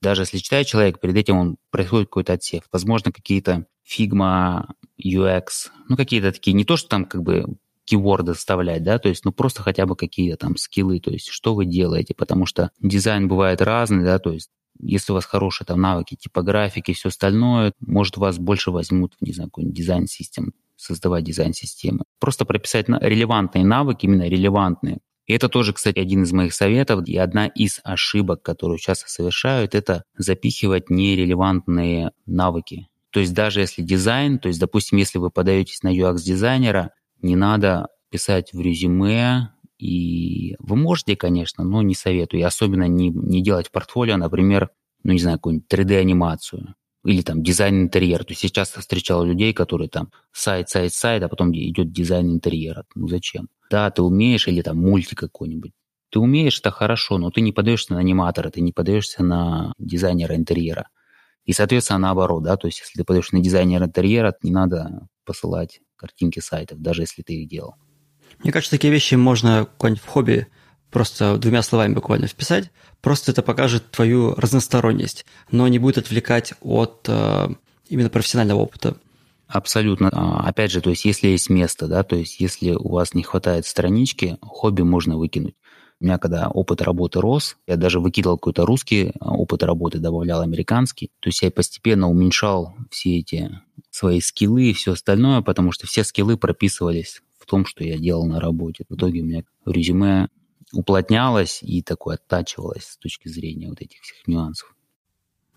Даже если читает человек, перед этим он происходит какой-то отсев. Возможно, какие-то Figma, UX, ну какие-то такие, не то, что там как бы кейворды вставлять, да, то есть, ну, просто хотя бы какие-то там скиллы, то есть, что вы делаете, потому что дизайн бывает разный, да, то есть, если у вас хорошие там навыки типографики и все остальное, может, вас больше возьмут, не знаю, какой-нибудь дизайн-систем, создавать дизайн-системы. Просто прописать релевантные навыки, именно релевантные. И это тоже, кстати, один из моих советов. И одна из ошибок, которую часто совершают, это запихивать нерелевантные навыки. То есть даже если дизайн, то есть, допустим, если вы подаетесь на UX-дизайнера, не надо писать в резюме, и вы можете, конечно, но не советую. И особенно не, не делать портфолио, например, ну, не знаю, какую-нибудь 3D-анимацию или там дизайн интерьера. То есть я часто встречал людей, которые там сайт, сайт, сайт, а потом идет дизайн интерьера. Ну зачем? Да, ты умеешь, или там мультик какой-нибудь. Ты умеешь, это хорошо, но ты не подаешься на аниматора, ты не подаешься на дизайнера интерьера. И, соответственно, наоборот, да, то есть если ты подаешься на дизайнера интерьера, не надо посылать картинки сайтов, даже если ты их делал. Мне кажется, такие вещи можно в хобби просто двумя словами буквально вписать. Просто это покажет твою разносторонность, но не будет отвлекать от э, именно профессионального опыта. Абсолютно. А, опять же, то есть если есть место, да, то есть если у вас не хватает странички, хобби можно выкинуть. У меня когда опыт работы рос, я даже выкидывал какой-то русский опыт работы, добавлял американский. То есть я постепенно уменьшал все эти свои скиллы и все остальное, потому что все скиллы прописывались в том, что я делал на работе. В итоге у меня резюме уплотнялось и такое оттачивалось с точки зрения вот этих всех нюансов.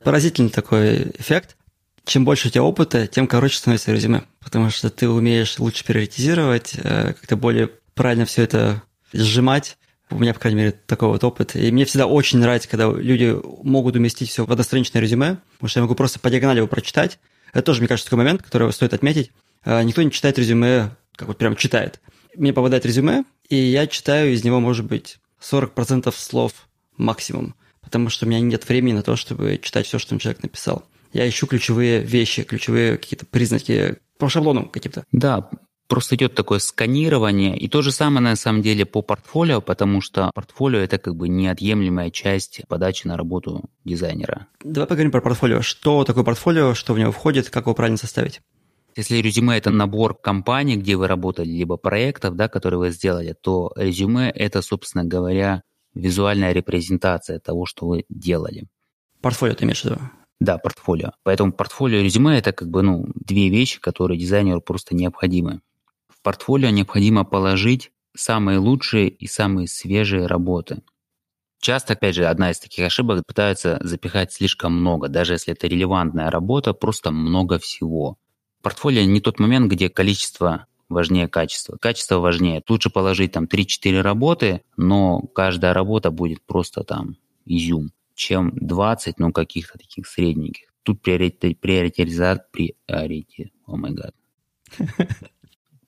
Поразительный такой эффект. Чем больше у тебя опыта, тем короче становится резюме, потому что ты умеешь лучше приоритизировать, э, как-то более правильно все это сжимать. У меня, по крайней мере, такой вот опыт. И мне всегда очень нравится, когда люди могут уместить все в одностраничное резюме, потому что я могу просто по диагонали его прочитать. Это тоже, мне кажется, такой момент, который стоит отметить. А, никто не читает резюме, как вот прям читает. Мне попадает резюме, и я читаю из него, может быть, 40% слов максимум, потому что у меня нет времени на то, чтобы читать все, что человек написал. Я ищу ключевые вещи, ключевые какие-то признаки по шаблонам каким-то. Да, просто идет такое сканирование. И то же самое на самом деле по портфолио, потому что портфолио это как бы неотъемлемая часть подачи на работу дизайнера. Давай поговорим про портфолио. Что такое портфолио, что в него входит, как его правильно составить? Если резюме – это набор компаний, где вы работали, либо проектов, да, которые вы сделали, то резюме – это, собственно говоря, визуальная репрезентация того, что вы делали. Портфолио ты имеешь в виду? Да, портфолио. Поэтому портфолио и резюме – это как бы ну, две вещи, которые дизайнеру просто необходимы. В портфолио необходимо положить самые лучшие и самые свежие работы. Часто, опять же, одна из таких ошибок – пытаются запихать слишком много, даже если это релевантная работа, просто много всего. Портфолио не тот момент, где количество важнее качества. Качество важнее. Лучше положить там 3-4 работы, но каждая работа будет просто там изюм чем 20, ну, каких-то таких средненьких. Тут приоритет, приоритизация, приоритет, о май гад.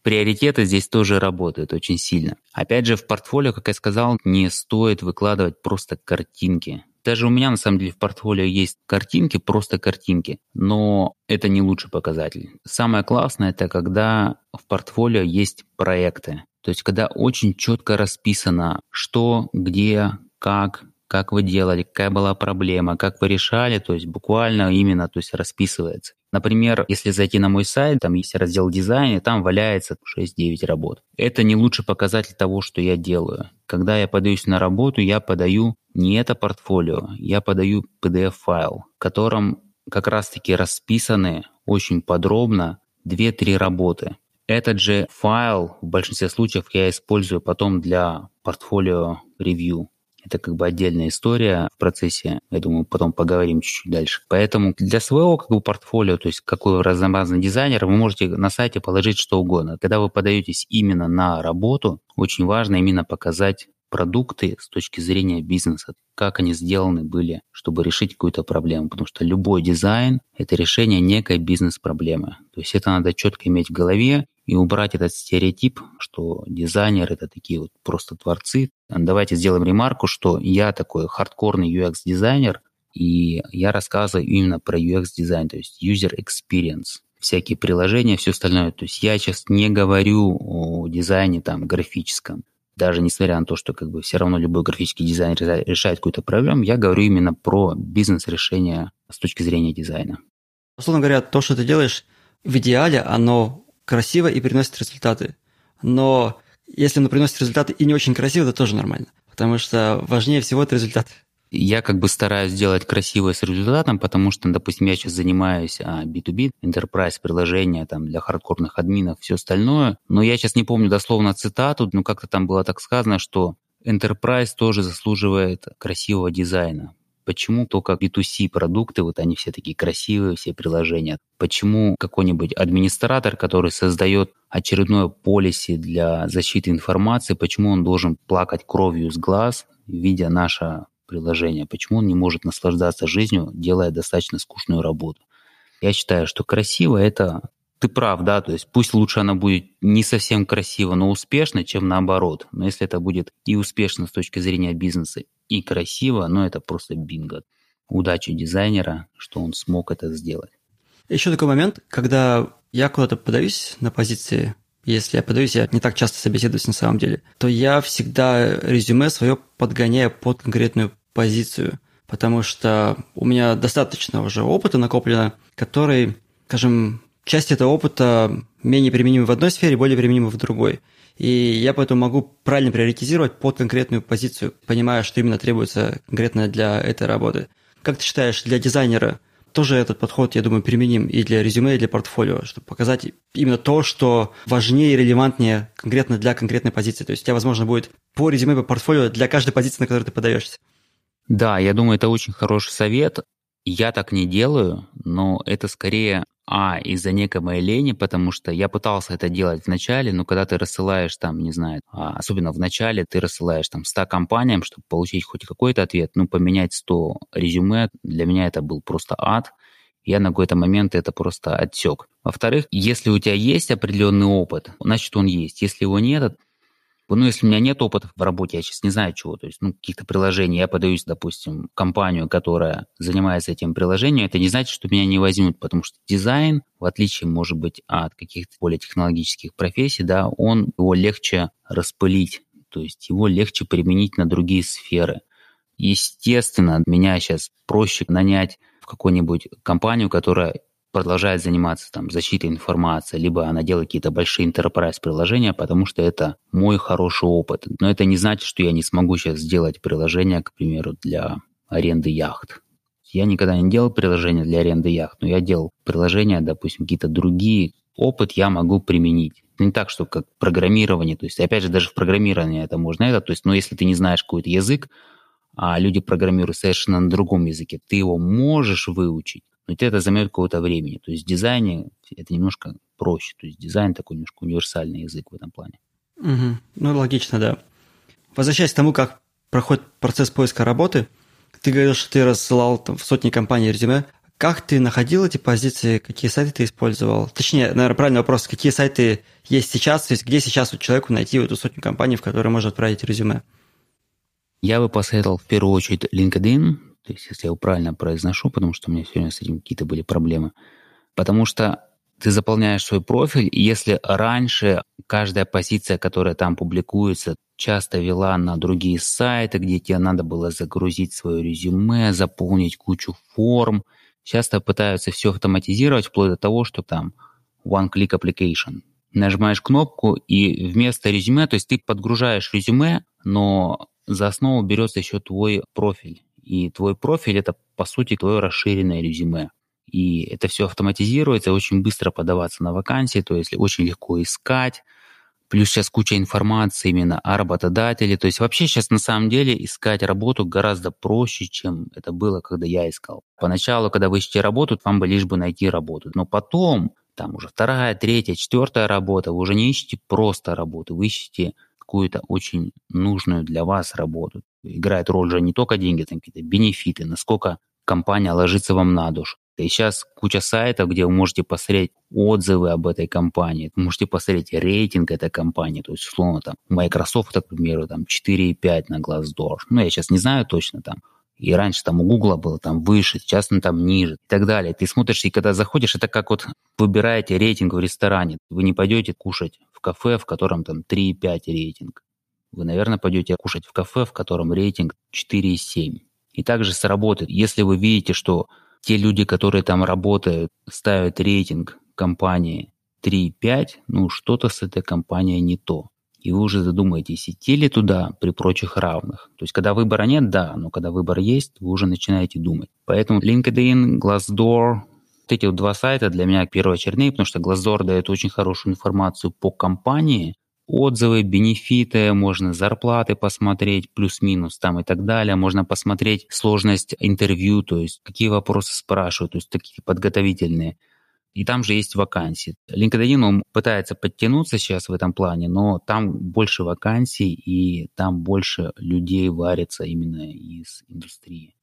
Приоритеты здесь тоже работают очень сильно. Опять же, в портфолио, как я сказал, не стоит выкладывать просто картинки. Даже у меня на самом деле в портфолио есть картинки, просто картинки, но это не лучший показатель. Самое классное это когда в портфолио есть проекты. То есть когда очень четко расписано, что, где, как, как вы делали, какая была проблема, как вы решали, то есть буквально именно то есть расписывается. Например, если зайти на мой сайт, там есть раздел дизайна, там валяется 6-9 работ. Это не лучший показатель того, что я делаю. Когда я подаюсь на работу, я подаю не это портфолио, я подаю PDF-файл, в котором как раз-таки расписаны очень подробно 2-3 работы. Этот же файл в большинстве случаев я использую потом для портфолио ревью. Это как бы отдельная история в процессе. Я думаю, потом поговорим чуть-чуть дальше. Поэтому для своего как бы портфолио, то есть какой вы разнообразный дизайнер, вы можете на сайте положить что угодно. Когда вы подаетесь именно на работу, очень важно именно показать продукты с точки зрения бизнеса, как они сделаны были, чтобы решить какую-то проблему. Потому что любой дизайн – это решение некой бизнес-проблемы. То есть это надо четко иметь в голове и убрать этот стереотип, что дизайнер – это такие вот просто творцы. Давайте сделаем ремарку, что я такой хардкорный UX-дизайнер, и я рассказываю именно про UX-дизайн, то есть user experience всякие приложения, все остальное. То есть я сейчас не говорю о дизайне там графическом даже несмотря на то, что как бы все равно любой графический дизайн решает какую-то проблему, я говорю именно про бизнес-решение с точки зрения дизайна. Условно говоря, то, что ты делаешь, в идеале оно красиво и приносит результаты. Но если оно приносит результаты и не очень красиво, это тоже нормально. Потому что важнее всего это результат. Я как бы стараюсь сделать красивое с результатом, потому что, допустим, я сейчас занимаюсь B2B, а, enterprise приложения там для хардкорных админов, все остальное. Но я сейчас не помню дословно цитату, но как-то там было так сказано, что enterprise тоже заслуживает красивого дизайна. Почему только B2C продукты, вот они все такие красивые, все приложения? Почему какой-нибудь администратор, который создает очередное полиси для защиты информации, почему он должен плакать кровью с глаз, видя наше приложения, почему он не может наслаждаться жизнью, делая достаточно скучную работу. Я считаю, что красиво это ты прав, да, то есть пусть лучше она будет не совсем красиво, но успешно, чем наоборот. Но если это будет и успешно с точки зрения бизнеса, и красиво, ну это просто бинго. Удачи дизайнера, что он смог это сделать. Еще такой момент, когда я куда-то подаюсь на позиции, если я подаюсь, я не так часто собеседуюсь на самом деле, то я всегда резюме свое подгоняю под конкретную позицию, потому что у меня достаточно уже опыта накоплено, который, скажем, часть этого опыта менее применима в одной сфере, более применима в другой. И я поэтому могу правильно приоритизировать под конкретную позицию, понимая, что именно требуется конкретно для этой работы. Как ты считаешь, для дизайнера тоже этот подход, я думаю, применим и для резюме, и для портфолио, чтобы показать именно то, что важнее и релевантнее конкретно для конкретной позиции. То есть у тебя, возможно, будет по резюме, по портфолио для каждой позиции, на которую ты подаешься. Да, я думаю, это очень хороший совет. Я так не делаю, но это скорее а, из-за некой моей лени, потому что я пытался это делать в начале, но когда ты рассылаешь там, не знаю, а, особенно в начале, ты рассылаешь там 100 компаниям, чтобы получить хоть какой-то ответ, ну, поменять 100 резюме, для меня это был просто ад. Я на какой-то момент это просто отсек. Во-вторых, если у тебя есть определенный опыт, значит он есть. Если его нет, ну, если у меня нет опыта в работе, я сейчас не знаю чего, то есть, ну, каких-то приложений, я подаюсь, допустим, в компанию, которая занимается этим приложением, это не значит, что меня не возьмут, потому что дизайн, в отличие, может быть, от каких-то более технологических профессий, да, он, его легче распылить, то есть его легче применить на другие сферы. Естественно, меня сейчас проще нанять в какую-нибудь компанию, которая продолжает заниматься там защитой информации, либо она делает какие-то большие enterprise приложения, потому что это мой хороший опыт. Но это не значит, что я не смогу сейчас сделать приложение, к примеру, для аренды яхт. Я никогда не делал приложения для аренды яхт, но я делал приложения, допустим, какие-то другие. Опыт я могу применить. Не так, что как программирование. То есть, опять же, даже в программировании это можно это. То есть, но если ты не знаешь какой-то язык, а люди программируют совершенно на другом языке, ты его можешь выучить, но тебе это займет какого-то времени. То есть в дизайне это немножко проще. То есть дизайн такой немножко универсальный язык в этом плане. Угу. Ну, логично, да. Возвращаясь к тому, как проходит процесс поиска работы, ты говорил, что ты рассылал там, в сотни компаний резюме. Как ты находил эти позиции, какие сайты ты использовал? Точнее, наверное, правильный вопрос, какие сайты есть сейчас, то есть где сейчас вот человеку найти эту сотню компаний, в которые можно отправить резюме? Я бы посоветовал в первую очередь LinkedIn, то есть если я его правильно произношу, потому что у меня сегодня с этим какие-то были проблемы. Потому что ты заполняешь свой профиль, и если раньше каждая позиция, которая там публикуется, часто вела на другие сайты, где тебе надо было загрузить свое резюме, заполнить кучу форм, часто пытаются все автоматизировать, вплоть до того, что там one-click application. Нажимаешь кнопку, и вместо резюме, то есть ты подгружаешь резюме, но за основу берется еще твой профиль. И твой профиль – это, по сути, твое расширенное резюме. И это все автоматизируется, очень быстро подаваться на вакансии, то есть очень легко искать. Плюс сейчас куча информации именно о работодателе. То есть вообще сейчас на самом деле искать работу гораздо проще, чем это было, когда я искал. Поначалу, когда вы ищете работу, вам бы лишь бы найти работу. Но потом, там уже вторая, третья, четвертая работа, вы уже не ищете просто работу, вы ищете какую-то очень нужную для вас работу. Играет роль же не только деньги, там какие-то бенефиты, насколько компания ложится вам на душу. И сейчас куча сайтов, где вы можете посмотреть отзывы об этой компании, можете посмотреть рейтинг этой компании, то есть, условно, там, Microsoft, к примеру, там 4,5 на Glassdoor. Ну, я сейчас не знаю точно там, и раньше там у Гугла было там выше, сейчас он там ниже и так далее. Ты смотришь, и когда заходишь, это как вот выбираете рейтинг в ресторане. Вы не пойдете кушать в кафе, в котором там 3,5 рейтинг. Вы, наверное, пойдете кушать в кафе, в котором рейтинг 4,7. И также сработает. Если вы видите, что те люди, которые там работают, ставят рейтинг компании 3,5, ну что-то с этой компанией не то и вы уже задумаетесь, идти ли туда при прочих равных. То есть, когда выбора нет, да, но когда выбор есть, вы уже начинаете думать. Поэтому LinkedIn, Glassdoor, вот эти вот два сайта для меня первоочередные, потому что Glassdoor дает очень хорошую информацию по компании, отзывы, бенефиты, можно зарплаты посмотреть, плюс-минус там и так далее. Можно посмотреть сложность интервью, то есть какие вопросы спрашивают, то есть такие подготовительные и там же есть вакансии. LinkedIn он пытается подтянуться сейчас в этом плане, но там больше вакансий и там больше людей варится именно из индустрии.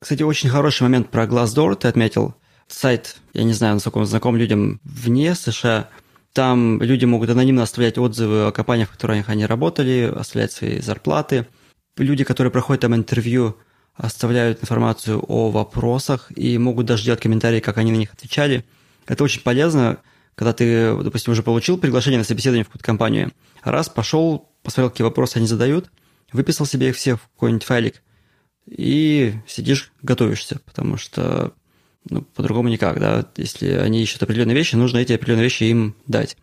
Кстати, очень хороший момент про Glassdoor ты отметил. Сайт, я не знаю, насколько он знаком людям вне США. Там люди могут анонимно оставлять отзывы о компаниях, в которых они работали, оставлять свои зарплаты. Люди, которые проходят там интервью, оставляют информацию о вопросах и могут даже делать комментарии, как они на них отвечали – это очень полезно, когда ты, допустим, уже получил приглашение на собеседование в какую-то компанию. Раз, пошел, посмотрел, какие вопросы они задают, выписал себе их все в какой-нибудь файлик и сидишь, готовишься, потому что ну, по-другому никак, да. Если они ищут определенные вещи, нужно эти определенные вещи им дать.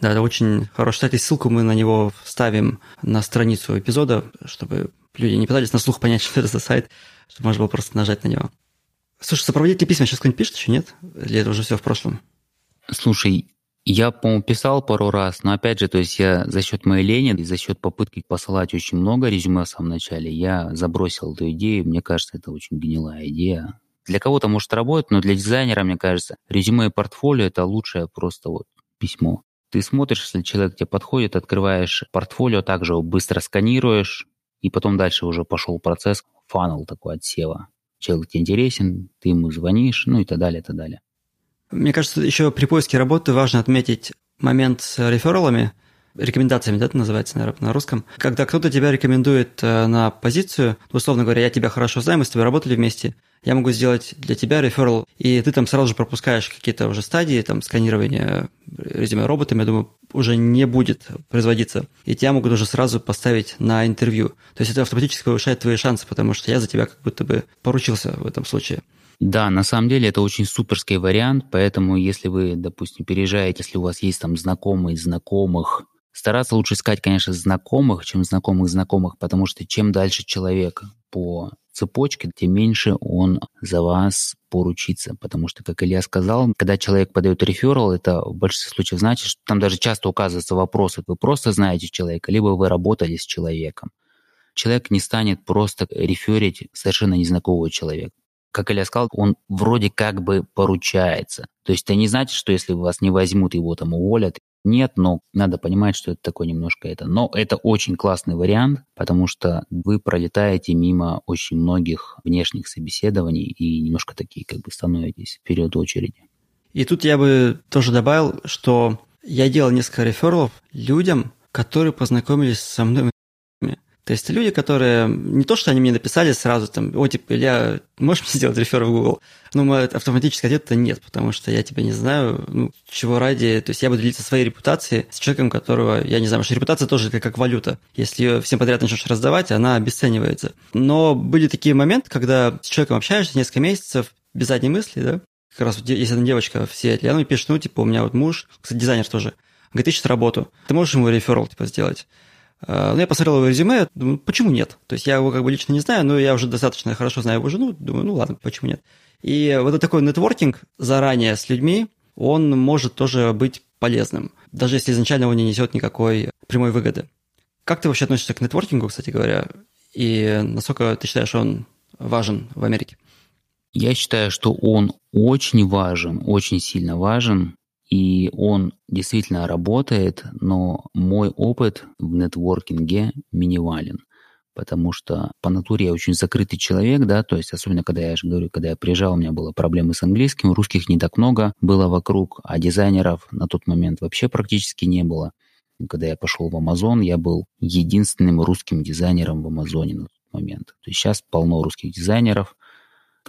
Да, это очень хороший сайт, и ссылку мы на него вставим на страницу эпизода, чтобы люди не пытались на слух понять, что это за сайт, чтобы можно было просто нажать на него. Слушай, сопроводительные письма сейчас кто-нибудь пишет еще, нет? Или это уже все в прошлом? Слушай, я, по-моему, писал пару раз, но опять же, то есть я за счет моей лени и за счет попытки посылать очень много резюме в самом начале, я забросил эту идею. Мне кажется, это очень гнилая идея. Для кого-то может работать, но для дизайнера, мне кажется, резюме и портфолио – это лучшее просто вот письмо. Ты смотришь, если человек тебе подходит, открываешь портфолио, также его быстро сканируешь, и потом дальше уже пошел процесс, фанал такой отсева. Человек тебе интересен, ты ему звонишь, ну и так далее, и так далее. Мне кажется, еще при поиске работы важно отметить момент с рефералами – рекомендациями, да, это называется, наверное, на русском. Когда кто-то тебя рекомендует э, на позицию, условно говоря, я тебя хорошо знаю, мы с тобой работали вместе, я могу сделать для тебя реферал, и ты там сразу же пропускаешь какие-то уже стадии, там, сканирования резюме роботами, я думаю, уже не будет производиться. И тебя могут уже сразу поставить на интервью. То есть это автоматически повышает твои шансы, потому что я за тебя как будто бы поручился в этом случае. Да, на самом деле это очень суперский вариант, поэтому если вы, допустим, переезжаете, если у вас есть там знакомые знакомых, Стараться лучше искать, конечно, знакомых, чем знакомых знакомых, потому что чем дальше человек по цепочке, тем меньше он за вас поручится. Потому что, как Илья сказал, когда человек подает реферал, это в большинстве случаев значит, что там даже часто указываются вопросы. Вы просто знаете человека, либо вы работали с человеком. Человек не станет просто реферить совершенно незнакомого человека. Как Илья сказал, он вроде как бы поручается. То есть это не значит, что если вас не возьмут, его там уволят нет, но надо понимать, что это такое немножко это. Но это очень классный вариант, потому что вы пролетаете мимо очень многих внешних собеседований и немножко такие как бы становитесь вперед очереди. И тут я бы тоже добавил, что я делал несколько рефералов людям, которые познакомились со мной то есть люди, которые не то, что они мне написали сразу, там, о, типа, Илья, можешь мне сделать рефер в Google? Ну, мой автоматический ответ – это нет, потому что я тебя не знаю, ну, чего ради. То есть я буду делиться своей репутацией с человеком, которого, я не знаю, что репутация тоже это как валюта. Если ее всем подряд начнешь раздавать, она обесценивается. Но были такие моменты, когда с человеком общаешься несколько месяцев, без задней мысли, да, как раз есть одна девочка в Сиэтле, она мне пишет, ну, типа, у меня вот муж, кстати, дизайнер тоже, говорит, ищет работу, ты можешь ему реферал, типа, сделать? Э, ну, я посмотрел его резюме, думаю, почему нет? То есть я его как бы лично не знаю, но я уже достаточно хорошо знаю его жену, думаю, ну ладно, почему нет? И вот такой нетворкинг заранее с людьми, он может тоже быть полезным, даже если изначально он не несет никакой прямой выгоды. Как ты вообще относишься к нетворкингу, кстати говоря, и насколько ты считаешь, он важен в Америке? Я считаю, что он очень важен, очень сильно важен, и он действительно работает, но мой опыт в нетворкинге минимален потому что по натуре я очень закрытый человек, да, то есть особенно когда я же говорю, когда я приезжал, у меня было проблемы с английским, русских не так много было вокруг, а дизайнеров на тот момент вообще практически не было. Когда я пошел в Амазон, я был единственным русским дизайнером в Амазоне на тот момент. То есть сейчас полно русских дизайнеров,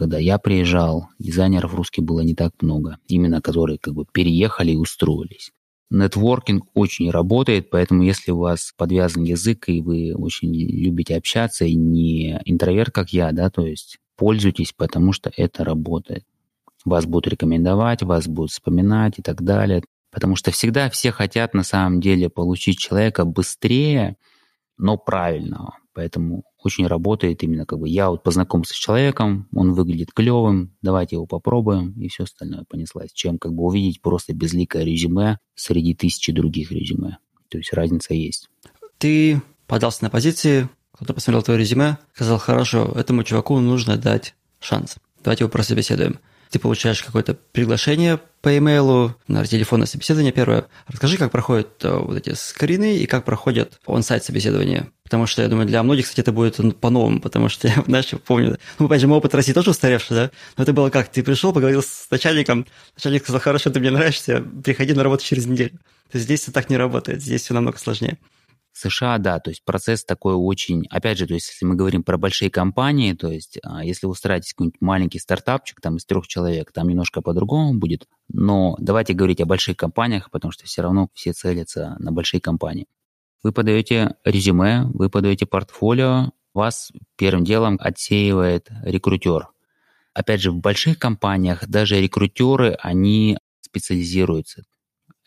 когда я приезжал, дизайнеров русских было не так много, именно которые как бы переехали и устроились. Нетворкинг очень работает, поэтому если у вас подвязан язык, и вы очень любите общаться, и не интроверт, как я, да, то есть пользуйтесь, потому что это работает. Вас будут рекомендовать, вас будут вспоминать и так далее. Потому что всегда все хотят на самом деле получить человека быстрее, но правильного. Поэтому очень работает именно как бы я вот познакомился с человеком, он выглядит клевым, давайте его попробуем, и все остальное понеслась. Чем как бы увидеть просто безликое резюме среди тысячи других резюме. То есть разница есть. Ты подался на позиции, кто-то посмотрел твое резюме, сказал, хорошо, этому чуваку нужно дать шанс. Давайте его просто беседуем ты получаешь какое-то приглашение по имейлу на телефонное собеседование первое. Расскажи, как проходят э, вот эти скрины и как проходят он-сайт собеседования. Потому что, я думаю, для многих, кстати, это будет по-новому, потому что я, знаешь, помню, ну, опять же, мой опыт России тоже устаревший, да? Но это было как? Ты пришел, поговорил с начальником, начальник сказал, хорошо, ты мне нравишься, приходи на работу через неделю. То есть здесь это так не работает, здесь все намного сложнее. США, да, то есть процесс такой очень, опять же, то есть если мы говорим про большие компании, то есть а, если вы устраиваетесь какой-нибудь маленький стартапчик, там из трех человек, там немножко по-другому будет, но давайте говорить о больших компаниях, потому что все равно все целятся на большие компании. Вы подаете резюме, вы подаете портфолио, вас первым делом отсеивает рекрутер. Опять же, в больших компаниях даже рекрутеры, они специализируются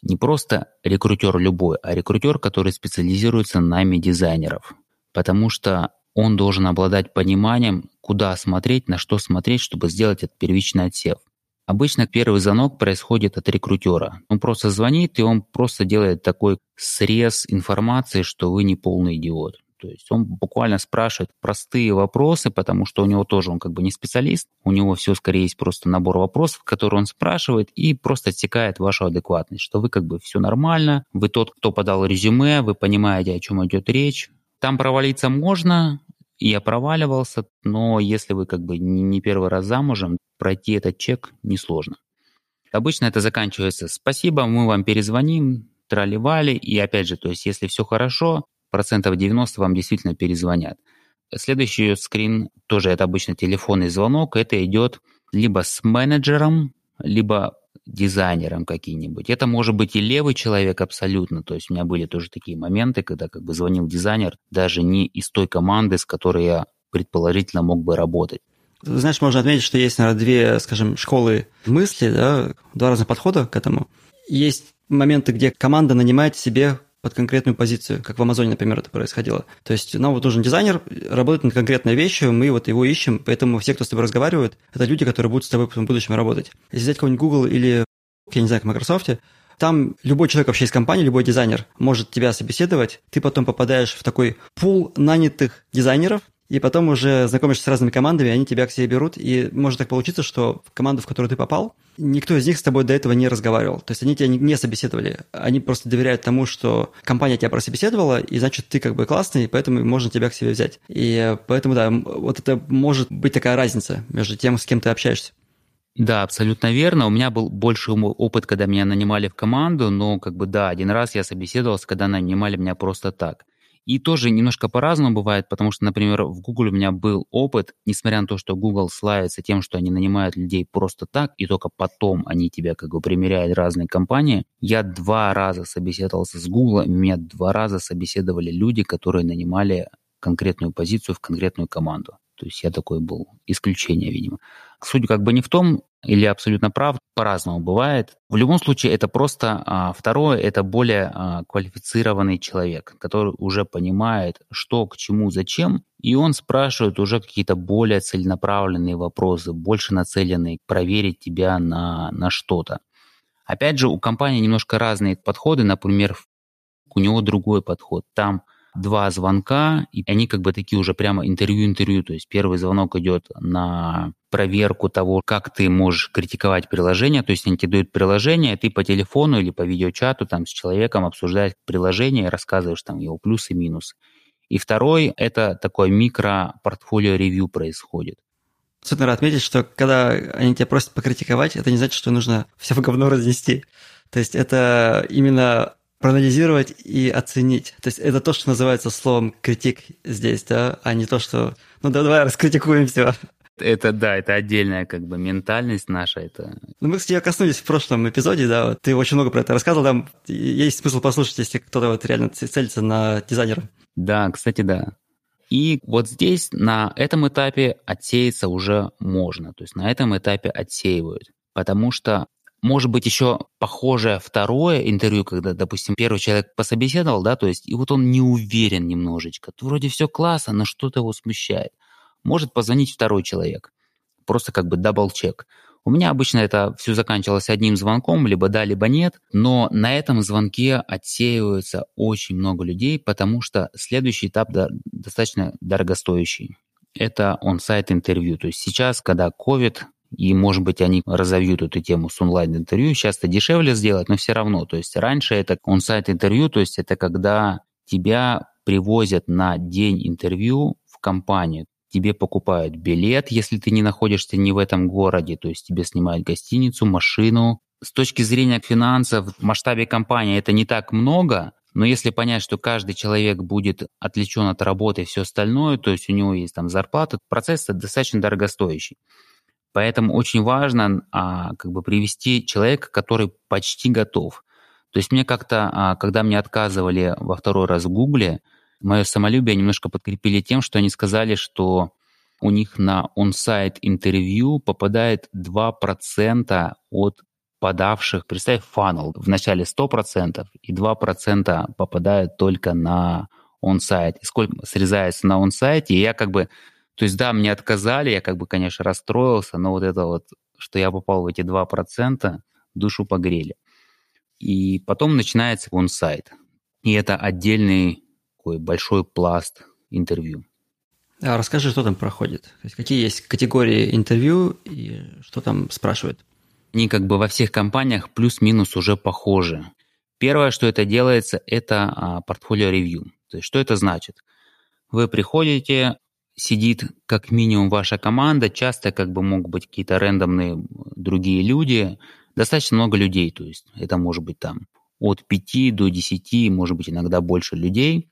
не просто рекрутер любой, а рекрутер, который специализируется на дизайнеров. Потому что он должен обладать пониманием, куда смотреть, на что смотреть, чтобы сделать этот первичный отсев. Обычно первый звонок происходит от рекрутера. Он просто звонит, и он просто делает такой срез информации, что вы не полный идиот. То есть он буквально спрашивает простые вопросы, потому что у него тоже он как бы не специалист, у него все скорее есть просто набор вопросов, которые он спрашивает, и просто отсекает вашу адекватность, что вы как бы все нормально, вы тот, кто подал резюме, вы понимаете, о чем идет речь. Там провалиться можно, я проваливался, но если вы как бы не первый раз замужем, пройти этот чек несложно. Обычно это заканчивается «спасибо, мы вам перезвоним», трали-вали, и опять же, то есть если все хорошо, процентов 90 вам действительно перезвонят. Следующий скрин, тоже это обычно телефонный звонок, это идет либо с менеджером, либо дизайнером каким-нибудь. Это может быть и левый человек абсолютно. То есть у меня были тоже такие моменты, когда как бы звонил дизайнер даже не из той команды, с которой я предположительно мог бы работать. Знаешь, можно отметить, что есть, наверное, две, скажем, школы мысли, да, два разных подхода к этому. Есть моменты, где команда нанимает себе под конкретную позицию, как в Амазоне, например, это происходило. То есть нам вот нужен дизайнер, работает над конкретной вещью, мы вот его ищем, поэтому все, кто с тобой разговаривают, это люди, которые будут с тобой в будущем работать. Если взять какой-нибудь Google или, я не знаю, как Microsoft, там любой человек вообще из компании, любой дизайнер может тебя собеседовать, ты потом попадаешь в такой пул нанятых дизайнеров, и потом уже знакомишься с разными командами, они тебя к себе берут, и может так получиться, что в команду, в которую ты попал, никто из них с тобой до этого не разговаривал. То есть они тебя не собеседовали. Они просто доверяют тому, что компания тебя прособеседовала, и значит, ты как бы классный, поэтому можно тебя к себе взять. И поэтому, да, вот это может быть такая разница между тем, с кем ты общаешься. Да, абсолютно верно. У меня был больше опыт, когда меня нанимали в команду, но как бы да, один раз я собеседовался, когда нанимали меня просто так. И тоже немножко по-разному бывает, потому что, например, в Google у меня был опыт, несмотря на то, что Google славится тем, что они нанимают людей просто так, и только потом они тебя как бы примеряют разные компании. Я два раза собеседовался с Google, меня два раза собеседовали люди, которые нанимали конкретную позицию в конкретную команду. То есть я такой был исключение, видимо. Суть как бы не в том, или абсолютно прав, по-разному бывает. В любом случае, это просто а, второе, это более а, квалифицированный человек, который уже понимает, что, к чему, зачем, и он спрашивает уже какие-то более целенаправленные вопросы, больше нацеленные проверить тебя на, на что-то. Опять же, у компании немножко разные подходы, например, у него другой подход. Там два звонка, и они как бы такие уже прямо интервью-интервью. То есть первый звонок идет на проверку того, как ты можешь критиковать приложение. То есть они тебе дают приложение, ты по телефону или по видеочату там с человеком обсуждаешь приложение, рассказываешь там его плюсы и минусы. И второй – это такой микро-портфолио-ревью происходит. Тут надо отметить, что когда они тебя просят покритиковать, это не значит, что нужно все в говно разнести. То есть это именно проанализировать и оценить. То есть это то, что называется словом критик здесь, да, а не то, что ну да, давай раскритикуем все. Это да, это отдельная как бы ментальность наша. Это... Ну, мы, кстати, коснулись в прошлом эпизоде, да, вот, ты очень много про это рассказывал, там есть смысл послушать, если кто-то вот реально целится на дизайнера. Да, кстати, да. И вот здесь, на этом этапе отсеяться уже можно, то есть на этом этапе отсеивают. Потому что может быть, еще похожее второе интервью, когда, допустим, первый человек пособеседовал, да, то есть, и вот он не уверен немножечко. Вроде все классно, но что-то его смущает. Может позвонить второй человек. Просто как бы double-check. У меня обычно это все заканчивалось одним звонком, либо да, либо нет, но на этом звонке отсеиваются очень много людей, потому что следующий этап достаточно дорогостоящий. Это он-сайт интервью. То есть сейчас, когда COVID, и, может быть, они разовьют эту тему с онлайн-интервью. Сейчас это дешевле сделать, но все равно. То есть раньше это он-сайт интервью, то есть это когда тебя привозят на день интервью в компанию. Тебе покупают билет, если ты не находишься не в этом городе, то есть тебе снимают гостиницу, машину. С точки зрения финансов, в масштабе компании это не так много, но если понять, что каждый человек будет отвлечен от работы и все остальное, то есть у него есть там зарплата, процесс достаточно дорогостоящий. Поэтому очень важно а, как бы привести человека, который почти готов. То есть мне как-то, а, когда мне отказывали во второй раз в Гугле, мое самолюбие немножко подкрепили тем, что они сказали, что у них на он-сайт интервью попадает 2% от подавших, представь, фанал, в начале 100%, и 2% попадают только на он-сайт. И сколько срезается на он-сайте, и я как бы то есть, да, мне отказали, я как бы, конечно, расстроился, но вот это вот, что я попал в эти 2%, душу погрели. И потом начинается он-сайт. И это отдельный такой большой пласт интервью. А расскажи, что там проходит. То есть какие есть категории интервью и что там спрашивают? Они как бы во всех компаниях плюс-минус уже похожи. Первое, что это делается, это а, портфолио ревью. То есть что это значит? Вы приходите, сидит как минимум ваша команда, часто как бы могут быть какие-то рандомные другие люди, достаточно много людей, то есть это может быть там от 5 до 10, может быть иногда больше людей.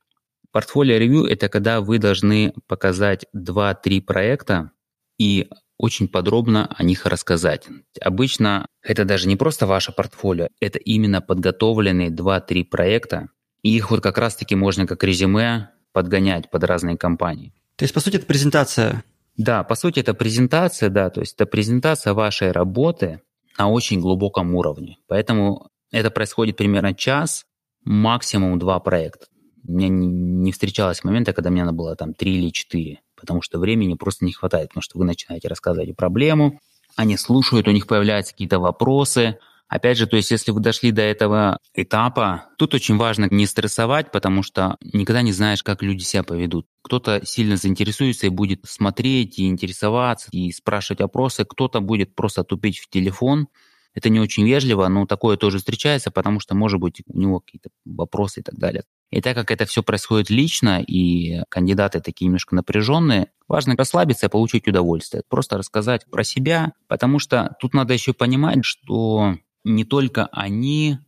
Портфолио ревью – это когда вы должны показать 2-3 проекта и очень подробно о них рассказать. Обычно это даже не просто ваше портфолио, это именно подготовленные 2-3 проекта, и их вот как раз-таки можно как резюме подгонять под разные компании. То есть, по сути, это презентация? Да, по сути, это презентация, да, то есть это презентация вашей работы на очень глубоком уровне. Поэтому это происходит примерно час, максимум два проекта. У меня не встречалось момента, когда мне надо было там три или четыре, потому что времени просто не хватает, потому что вы начинаете рассказывать проблему, они слушают, у них появляются какие-то вопросы. Опять же, то есть если вы дошли до этого этапа, тут очень важно не стрессовать, потому что никогда не знаешь, как люди себя поведут. Кто-то сильно заинтересуется и будет смотреть и интересоваться, и спрашивать вопросы, кто-то будет просто тупить в телефон, это не очень вежливо, но такое тоже встречается, потому что, может быть, у него какие-то вопросы и так далее. И так как это все происходит лично, и кандидаты такие немножко напряженные, важно расслабиться и получить удовольствие. Просто рассказать про себя, потому что тут надо еще понимать, что не только они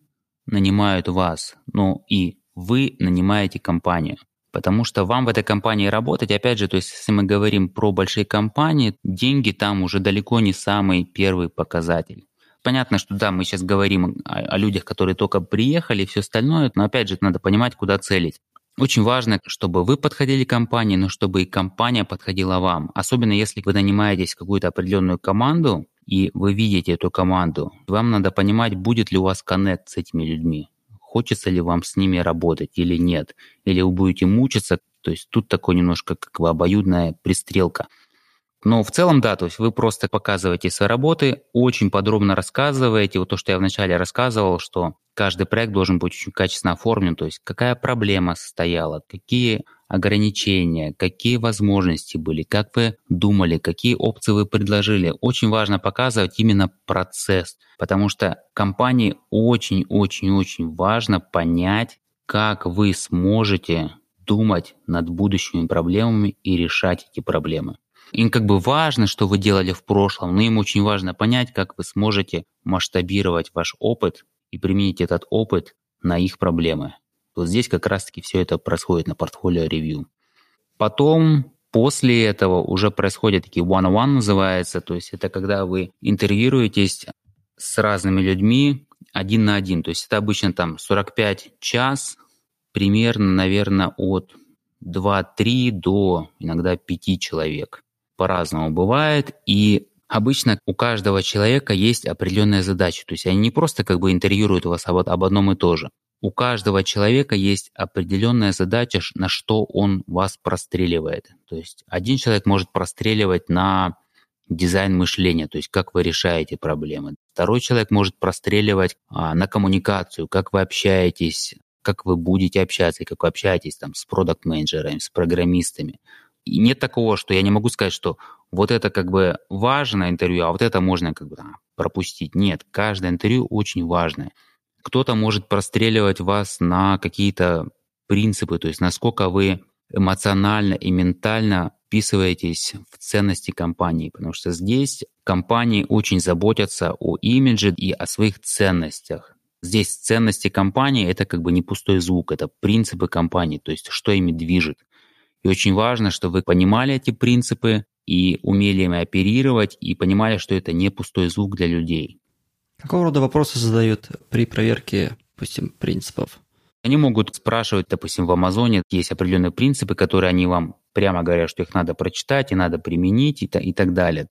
нанимают вас, но и вы нанимаете компанию. Потому что вам в этой компании работать, опять же, то есть если мы говорим про большие компании, деньги там уже далеко не самый первый показатель понятно, что да, мы сейчас говорим о, о людях, которые только приехали и все остальное, но опять же, надо понимать, куда целить. Очень важно, чтобы вы подходили к компании, но чтобы и компания подходила вам. Особенно если вы нанимаетесь в какую-то определенную команду, и вы видите эту команду, вам надо понимать, будет ли у вас коннект с этими людьми. Хочется ли вам с ними работать или нет. Или вы будете мучиться. То есть тут такой немножко как бы обоюдная пристрелка. Но в целом, да, то есть вы просто показываете свои работы, очень подробно рассказываете. Вот то, что я вначале рассказывал, что каждый проект должен быть очень качественно оформлен, то есть какая проблема состояла, какие ограничения, какие возможности были, как вы думали, какие опции вы предложили. Очень важно показывать именно процесс, потому что компании очень-очень-очень важно понять, как вы сможете думать над будущими проблемами и решать эти проблемы. Им как бы важно, что вы делали в прошлом, но им очень важно понять, как вы сможете масштабировать ваш опыт и применить этот опыт на их проблемы. Вот здесь как раз-таки все это происходит на портфолио ревью. Потом После этого уже происходят такие one-on-one называется, то есть это когда вы интервьюируетесь с разными людьми один на один. То есть это обычно там 45 час, примерно, наверное, от 2-3 до иногда 5 человек по-разному бывает, и обычно у каждого человека есть определенная задача. То есть они не просто как бы интервьюируют вас об, об одном и том же. У каждого человека есть определенная задача, на что он вас простреливает. То есть один человек может простреливать на дизайн мышления, то есть как вы решаете проблемы. Второй человек может простреливать а, на коммуникацию, как вы общаетесь, как вы будете общаться, как вы общаетесь там, с продукт-менеджерами, с программистами. И нет такого, что я не могу сказать, что вот это как бы важное интервью, а вот это можно как бы пропустить. Нет, каждое интервью очень важное. Кто-то может простреливать вас на какие-то принципы, то есть насколько вы эмоционально и ментально вписываетесь в ценности компании, потому что здесь компании очень заботятся о имидже и о своих ценностях. Здесь ценности компании – это как бы не пустой звук, это принципы компании, то есть что ими движет. И очень важно, чтобы вы понимали эти принципы и умели ими оперировать, и понимали, что это не пустой звук для людей. Какого рода вопросы задают при проверке, допустим, принципов? Они могут спрашивать, допустим, в Амазоне есть определенные принципы, которые они вам прямо говорят, что их надо прочитать и надо применить и, и так далее.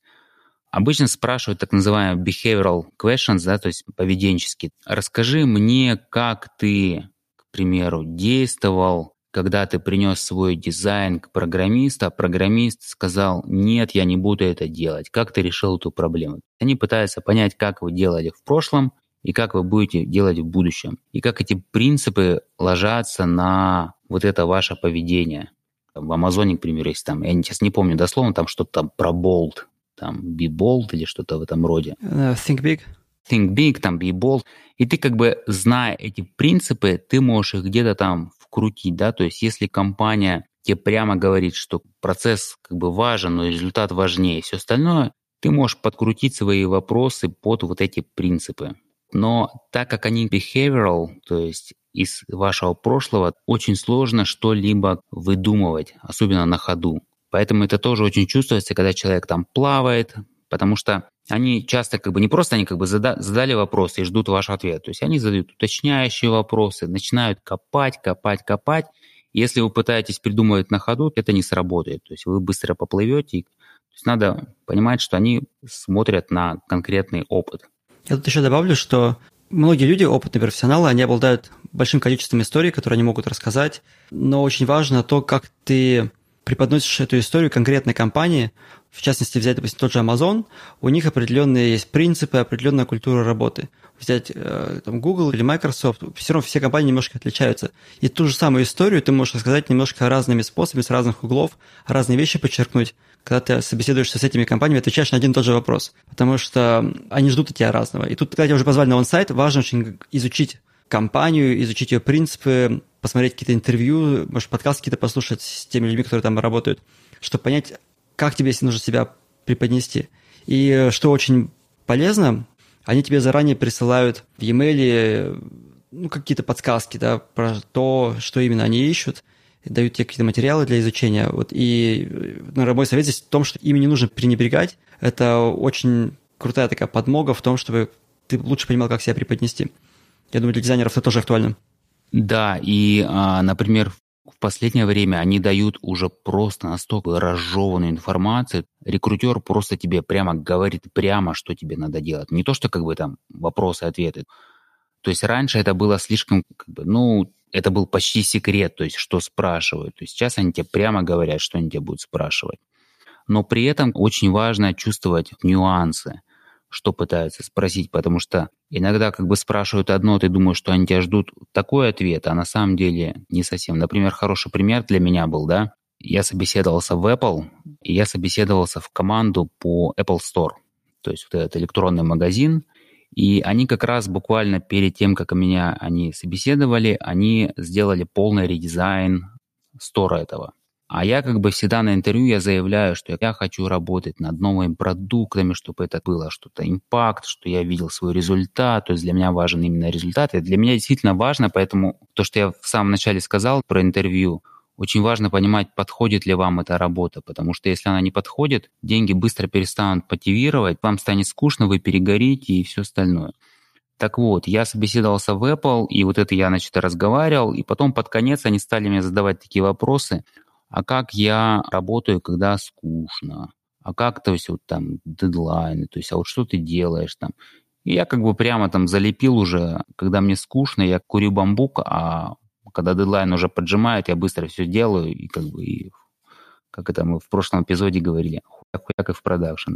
Обычно спрашивают так называемые behavioral questions, да, то есть поведенческие. Расскажи мне, как ты, к примеру, действовал когда ты принес свой дизайн к программисту, а программист сказал, нет, я не буду это делать. Как ты решил эту проблему? Они пытаются понять, как вы делали в прошлом и как вы будете делать в будущем. И как эти принципы ложатся на вот это ваше поведение. В Амазоне, к примеру, есть там, я сейчас не помню дословно, там что-то там про болт, там be bold или что-то в этом роде. Uh, think big. Think big, там be bold. И ты как бы, зная эти принципы, ты можешь их где-то там вкрутить, да, то есть если компания тебе прямо говорит, что процесс как бы важен, но результат важнее, все остальное, ты можешь подкрутить свои вопросы под вот эти принципы. Но так как они behavioral, то есть из вашего прошлого, очень сложно что-либо выдумывать, особенно на ходу. Поэтому это тоже очень чувствуется, когда человек там плавает, потому что они часто как бы не просто они как бы зада, задали вопросы и ждут ваш ответ. То есть они задают уточняющие вопросы, начинают копать, копать, копать. Если вы пытаетесь придумывать на ходу, это не сработает. То есть вы быстро поплывете. То есть надо понимать, что они смотрят на конкретный опыт. Я тут еще добавлю, что многие люди, опытные профессионалы, они обладают большим количеством историй, которые они могут рассказать, но очень важно то, как ты преподносишь эту историю конкретной компании, в частности, взять, допустим, тот же Amazon, у них определенные есть принципы, определенная культура работы. Взять э, там, Google или Microsoft, все равно все компании немножко отличаются. И ту же самую историю ты можешь рассказать немножко разными способами, с разных углов, разные вещи подчеркнуть, когда ты собеседуешься с этими компаниями, отвечаешь на один и тот же вопрос, потому что они ждут от тебя разного. И тут, когда тебя уже позвали на он-сайт, важно очень изучить компанию, изучить ее принципы, посмотреть какие-то интервью, может, подкасты какие-то послушать с теми людьми, которые там работают, чтобы понять, как тебе нужно себя преподнести. И что очень полезно, они тебе заранее присылают в e-mail ну, какие-то подсказки да, про то, что именно они ищут, дают тебе какие-то материалы для изучения. Вот, и наверное, мой совет здесь в том, что ими не нужно пренебрегать. Это очень крутая такая подмога в том, чтобы ты лучше понимал, как себя преподнести. Я думаю, для дизайнеров это тоже актуально. Да, и, а, например, в последнее время они дают уже просто настолько разжеванную информацию. Рекрутер просто тебе прямо говорит прямо, что тебе надо делать. Не то, что как бы там вопросы-ответы. То есть раньше это было слишком, как бы, ну, это был почти секрет, то есть что спрашивают. То есть сейчас они тебе прямо говорят, что они тебя будут спрашивать. Но при этом очень важно чувствовать нюансы – что пытаются спросить, потому что иногда как бы спрашивают одно, ты думаешь, что они тебя ждут такой ответ, а на самом деле не совсем. Например, хороший пример для меня был, да, я собеседовался в Apple, и я собеседовался в команду по Apple Store, то есть вот этот электронный магазин, и они как раз буквально перед тем, как меня они собеседовали, они сделали полный редизайн стора этого. А я как бы всегда на интервью я заявляю, что я хочу работать над новыми продуктами, чтобы это было что-то импакт, что я видел свой результат. То есть для меня важен именно результат. И для меня действительно важно, поэтому то, что я в самом начале сказал про интервью, очень важно понимать, подходит ли вам эта работа, потому что если она не подходит, деньги быстро перестанут мотивировать, вам станет скучно, вы перегорите и все остальное. Так вот, я собеседовался в Apple, и вот это я, значит, разговаривал, и потом под конец они стали мне задавать такие вопросы, а как я работаю, когда скучно, а как, то есть, вот там дедлайны, то есть, а вот что ты делаешь там. И я как бы прямо там залепил уже, когда мне скучно, я курю бамбук, а когда дедлайн уже поджимает, я быстро все делаю, и как бы, и, как это мы в прошлом эпизоде говорили, хуяк и в продакшн.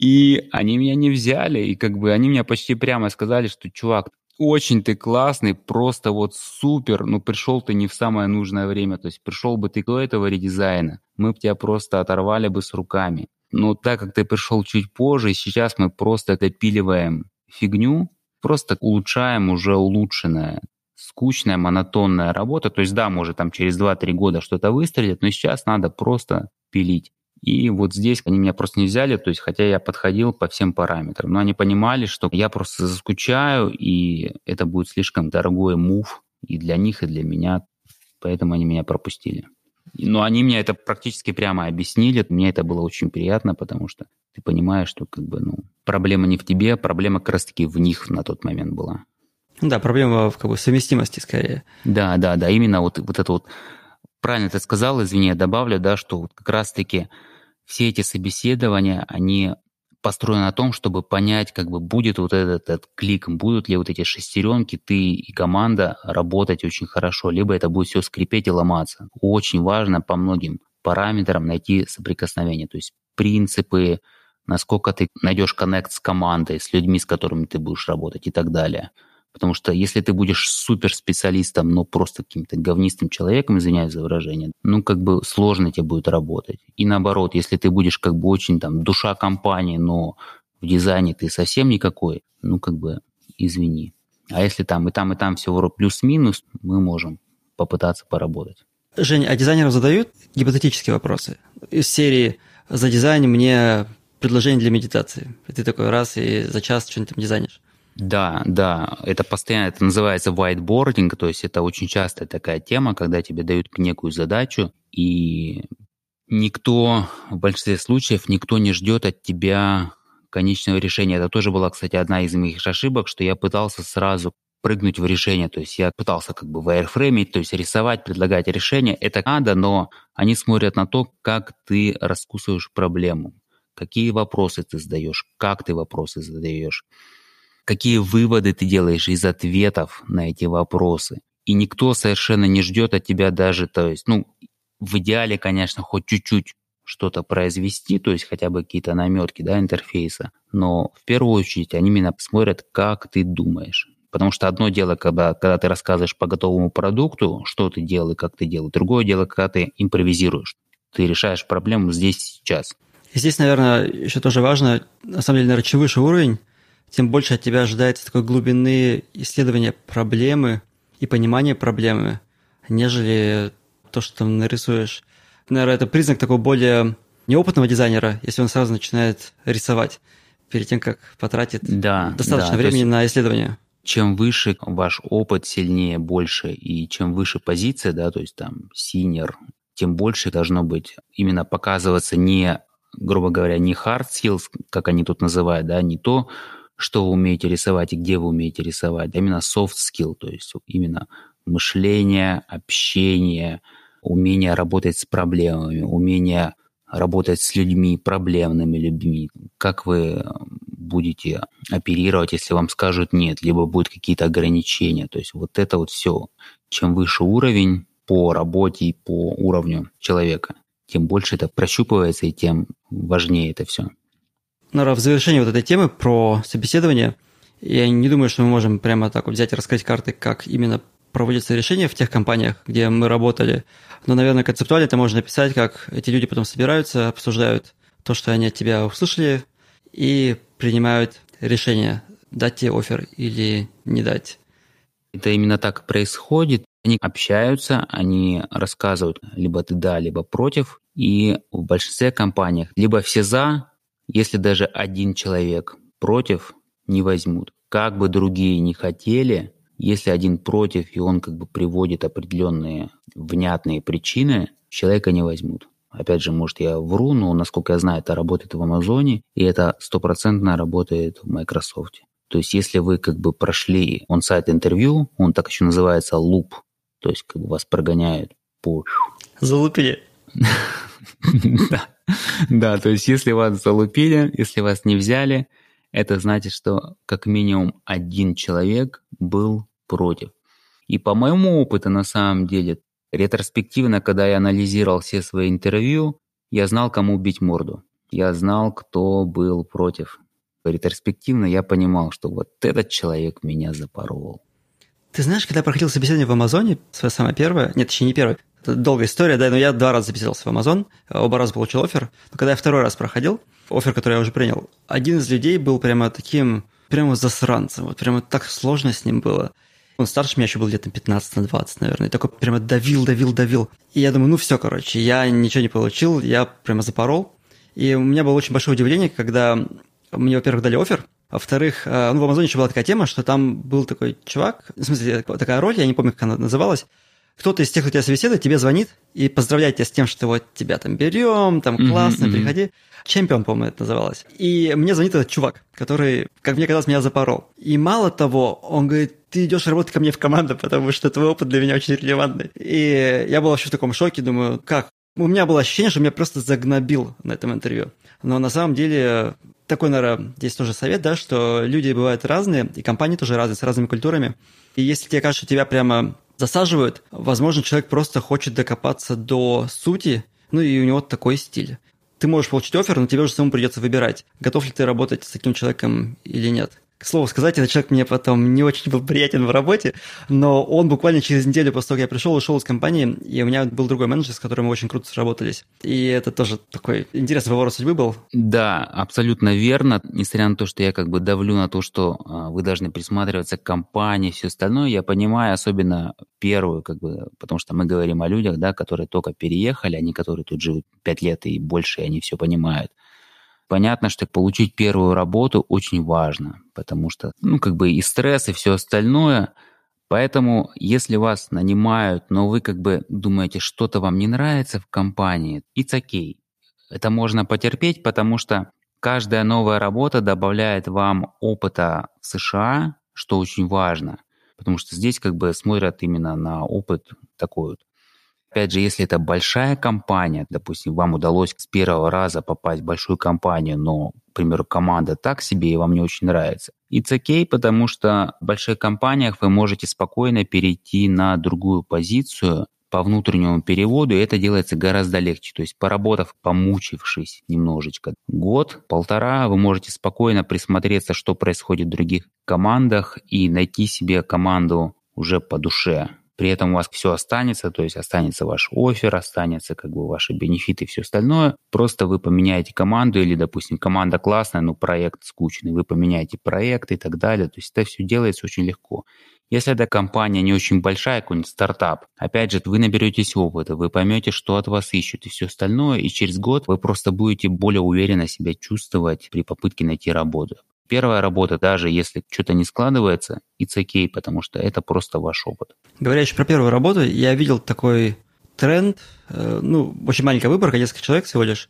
И они меня не взяли, и как бы они мне почти прямо сказали, что, чувак, очень ты классный, просто вот супер, но пришел ты не в самое нужное время, то есть пришел бы ты до этого редизайна, мы бы тебя просто оторвали бы с руками. Но так как ты пришел чуть позже, сейчас мы просто допиливаем фигню, просто улучшаем уже улучшенное, скучная, монотонная работа. То есть да, может там через 2-3 года что-то выстрелит, но сейчас надо просто пилить. И вот здесь они меня просто не взяли, то есть хотя я подходил по всем параметрам. Но они понимали, что я просто заскучаю, и это будет слишком дорогой мув и для них, и для меня. Поэтому они меня пропустили. Но они мне это практически прямо объяснили. Мне это было очень приятно, потому что ты понимаешь, что как бы, ну, проблема не в тебе, проблема как раз-таки в них на тот момент была. Да, проблема в как бы, совместимости скорее. Да, да, да, именно вот, вот это вот, правильно ты сказал, извини, я добавлю, да, что вот как раз-таки все эти собеседования, они построены на том, чтобы понять, как бы будет вот этот, этот клик, будут ли вот эти шестеренки, ты и команда работать очень хорошо, либо это будет все скрипеть и ломаться. Очень важно по многим параметрам найти соприкосновение, то есть принципы, насколько ты найдешь коннект с командой, с людьми, с которыми ты будешь работать и так далее. Потому что если ты будешь суперспециалистом, но просто каким-то говнистым человеком, извиняюсь за выражение, ну, как бы сложно тебе будет работать. И наоборот, если ты будешь как бы очень там душа компании, но в дизайне ты совсем никакой, ну, как бы, извини. А если там и там, и там все плюс-минус, мы можем попытаться поработать. Жень, а дизайнеры задают гипотетические вопросы? Из серии «За дизайн мне предложение для медитации». И ты такой раз и за час что-нибудь там дизайнишь. Да, да, это постоянно, это называется whiteboarding, то есть это очень частая такая тема, когда тебе дают некую задачу, и никто, в большинстве случаев, никто не ждет от тебя конечного решения. Это тоже была, кстати, одна из моих ошибок, что я пытался сразу прыгнуть в решение. То есть я пытался как бы вайрфреймить, то есть рисовать, предлагать решение. Это надо, но они смотрят на то, как ты раскусываешь проблему, какие вопросы ты задаешь, как ты вопросы задаешь, какие выводы ты делаешь из ответов на эти вопросы. И никто совершенно не ждет от тебя даже, то есть, ну, в идеале, конечно, хоть чуть-чуть что-то произвести, то есть хотя бы какие-то наметки да, интерфейса, но в первую очередь они именно смотрят, как ты думаешь. Потому что одно дело, когда, когда ты рассказываешь по готовому продукту, что ты делал и как ты делал. Другое дело, когда ты импровизируешь. Ты решаешь проблему здесь сейчас. И здесь, наверное, еще тоже важно, на самом деле, наверное, чем выше уровень, тем больше от тебя ожидается такой глубины исследования проблемы и понимания проблемы, нежели то, что там нарисуешь. Наверное, это признак такого более неопытного дизайнера, если он сразу начинает рисовать перед тем, как потратит да, достаточно да, времени на исследование чем выше ваш опыт, сильнее, больше, и чем выше позиция, да, то есть там синер, тем больше должно быть именно показываться не, грубо говоря, не hard skills, как они тут называют, да, не то, что вы умеете рисовать и где вы умеете рисовать, а именно soft skill, то есть именно мышление, общение, умение работать с проблемами, умение работать с людьми, проблемными людьми, как вы будете оперировать, если вам скажут нет, либо будут какие-то ограничения. То есть вот это вот все. Чем выше уровень по работе и по уровню человека, тем больше это прощупывается и тем важнее это все. Нора, в завершении вот этой темы про собеседование, я не думаю, что мы можем прямо так вот взять и раскрыть карты, как именно проводится решение в тех компаниях, где мы работали. Но, наверное, концептуально это можно написать, как эти люди потом собираются, обсуждают то, что они от тебя услышали, и принимают решение, дать тебе офер или не дать. Это именно так происходит. Они общаются, они рассказывают, либо ты да, либо против. И в большинстве компаниях либо все за, если даже один человек против, не возьмут. Как бы другие не хотели, если один против, и он как бы приводит определенные внятные причины, человека не возьмут. Опять же, может, я вру, но, насколько я знаю, это работает в Амазоне, и это стопроцентно работает в Microsoft. То есть, если вы как бы прошли он-сайт интервью, он так еще называется луп, то есть как бы вас прогоняют по... Залупили. Да. Да, то есть если вас залупили, если вас не взяли, это значит, что как минимум один человек был против. И по моему опыту, на самом деле, ретроспективно, когда я анализировал все свои интервью, я знал, кому бить морду. Я знал, кто был против. Ретроспективно я понимал, что вот этот человек меня запорол. Ты знаешь, когда проходил собеседование в Амазоне, свое самое первое, нет, еще не первое, это долгая история, да, но я два раза записывался в Амазон, оба раза получил офер, но когда я второй раз проходил, офер, который я уже принял, один из людей был прямо таким, прямо засранцем, вот прямо так сложно с ним было. Он старше меня еще был где-то 15 на 20, наверное. И такой прямо давил, давил, давил. И я думаю, ну все, короче, я ничего не получил, я прямо запорол. И у меня было очень большое удивление, когда мне, во-первых, дали офер, во-вторых, э, ну, в Амазоне еще была такая тема, что там был такой чувак, в смысле, такая роль, я не помню, как она называлась, кто-то из тех, кто тебя собеседует, тебе звонит и поздравляет тебя с тем, что вот тебя там берем, там классно, mm-hmm, приходи. Чемпион, по-моему, это называлось. И мне звонит этот чувак, который, как мне казалось, меня запорол. И мало того, он говорит, ты идешь работать ко мне в команду, потому что твой опыт для меня очень релевантный. И я был вообще в таком шоке, думаю, как? У меня было ощущение, что меня просто загнобил на этом интервью. Но на самом деле такой, наверное, здесь тоже совет, да, что люди бывают разные, и компании тоже разные, с разными культурами. И если тебе кажется, что тебя прямо засаживают, возможно, человек просто хочет докопаться до сути, ну и у него такой стиль. Ты можешь получить офер, но тебе уже самому придется выбирать, готов ли ты работать с таким человеком или нет. К слову сказать, этот человек мне потом не очень был приятен в работе, но он буквально через неделю после того, как я пришел, ушел из компании, и у меня был другой менеджер, с которым мы очень круто сработались. И это тоже такой интересный поворот судьбы был. Да, абсолютно верно. Несмотря на то, что я как бы давлю на то, что а, вы должны присматриваться к компании, все остальное, я понимаю, особенно первую, как бы, потому что мы говорим о людях, да, которые только переехали, они которые тут живут пять лет и больше, и они все понимают. Понятно, что получить первую работу очень важно, потому что, ну, как бы и стресс, и все остальное. Поэтому, если вас нанимают, но вы как бы думаете, что-то вам не нравится в компании, it's okay. Это можно потерпеть, потому что каждая новая работа добавляет вам опыта в США, что очень важно, потому что здесь как бы смотрят именно на опыт такой вот Опять же, если это большая компания, допустим, вам удалось с первого раза попасть в большую компанию, но, к примеру, команда так себе и вам не очень нравится. It's okay, потому что в больших компаниях вы можете спокойно перейти на другую позицию по внутреннему переводу, и это делается гораздо легче. То есть, поработав, помучившись немножечко год, полтора, вы можете спокойно присмотреться, что происходит в других командах, и найти себе команду уже по душе при этом у вас все останется, то есть останется ваш офер, останется как бы ваши бенефиты и все остальное. Просто вы поменяете команду или, допустим, команда классная, но проект скучный, вы поменяете проект и так далее. То есть это все делается очень легко. Если эта компания не очень большая, какой-нибудь стартап, опять же, вы наберетесь опыта, вы поймете, что от вас ищут и все остальное, и через год вы просто будете более уверенно себя чувствовать при попытке найти работу первая работа, даже если что-то не складывается, it's okay, потому что это просто ваш опыт. Говоря еще про первую работу, я видел такой тренд, э, ну, очень маленькая выборка, несколько человек всего лишь,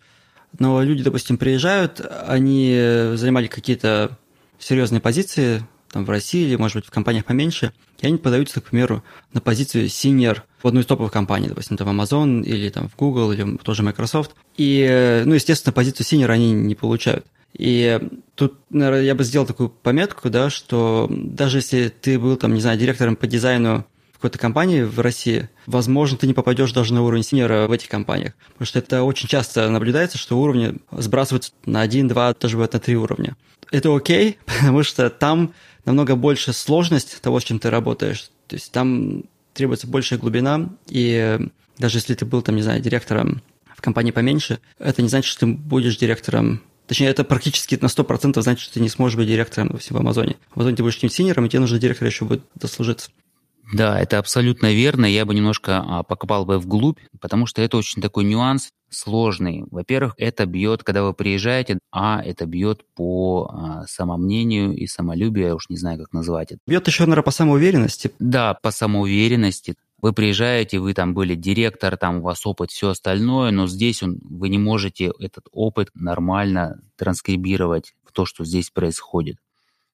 но люди, допустим, приезжают, они занимали какие-то серьезные позиции там в России или, может быть, в компаниях поменьше, и они подаются, к примеру, на позицию senior в одну из топовых компаний, допустим, там Amazon или там в Google или тоже Microsoft. И, э, ну, естественно, позицию senior они не получают. И тут, наверное, я бы сделал такую пометку, да, что даже если ты был, там, не знаю, директором по дизайну какой-то компании в России, возможно, ты не попадешь даже на уровень синьора в этих компаниях. Потому что это очень часто наблюдается, что уровни сбрасываются на один, два, даже бывает на три уровня. Это окей, потому что там намного больше сложность того, с чем ты работаешь. То есть там требуется большая глубина, и даже если ты был, там, не знаю, директором в компании поменьше, это не значит, что ты будешь директором Точнее, это практически на 100% значит, что ты не сможешь быть директором в Амазоне. В Амазоне ты будешь каким синером, и тебе нужно директор еще будет дослужиться. Да, это абсолютно верно. Я бы немножко а, покопал бы вглубь, потому что это очень такой нюанс сложный. Во-первых, это бьет, когда вы приезжаете, а это бьет по а, самомнению и самолюбию, я уж не знаю, как назвать это. Бьет еще, наверное, по самоуверенности. Да, по самоуверенности. Вы приезжаете, вы там были директор, там у вас опыт, все остальное, но здесь он, вы не можете этот опыт нормально транскрибировать в то, что здесь происходит.